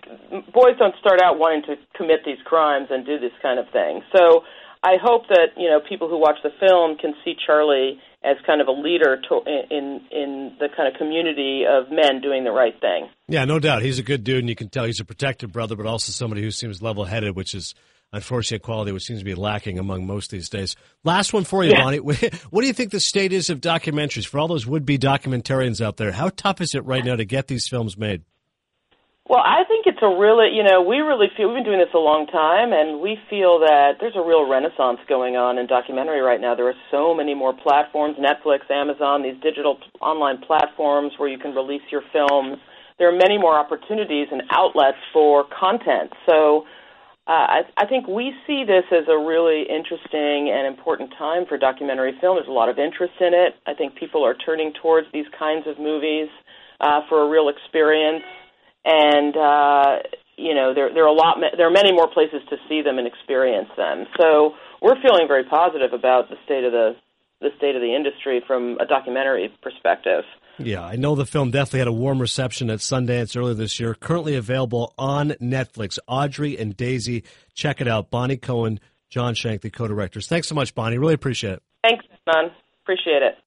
boys don't start out wanting to commit these crimes and do this kind of thing. So I hope that you know people who watch the film can see Charlie as kind of a leader to, in in the kind of community of men doing the right thing. Yeah, no doubt. He's a good dude, and you can tell he's a protective brother, but also somebody who seems level headed, which is unfortunately a quality which seems to be lacking among most these days. Last one for you, yeah. Bonnie. What do you think the state is of documentaries for all those would be documentarians out there? How tough is it right now to get these films made? Well, I think it's a really, you know, we really feel we've been doing this a long time, and we feel that there's a real renaissance going on in documentary right now. There are so many more platforms Netflix, Amazon, these digital online platforms where you can release your films. There are many more opportunities and outlets for content. So, uh, I, I think we see this as a really interesting and important time for documentary film. There's a lot of interest in it. I think people are turning towards these kinds of movies uh, for a real experience and uh, you know there there are a lot there are many more places to see them and experience them. So we're feeling very positive about the state of the the state of the industry from a documentary perspective. Yeah, I know the film definitely had a warm reception at Sundance earlier this year. Currently available on Netflix. Audrie and Daisy, check it out. Bonni Cohen, Jon Shenk, the co-directors. Thanks so much, Bonni. Really appreciate it. Thanks, man. Appreciate it.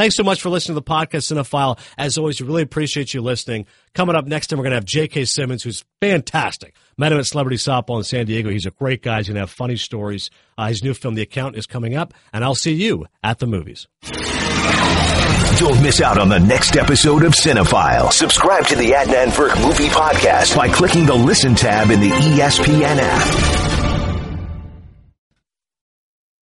Thanks so much for listening to the podcast, Cinephile. As always, we really appreciate you listening. Coming up next time, we're going to have J.K. Simmons, who's fantastic. Met him at Celebrity Softball in San Diego. He's a great guy. He's going to have funny stories. Uh, his new film, The Account, is coming up, and I'll see you at the movies. Don't miss out on the next episode of Cinephile. Subscribe to the Adnan Virk Movie Podcast by clicking the Listen tab in the ESPN app.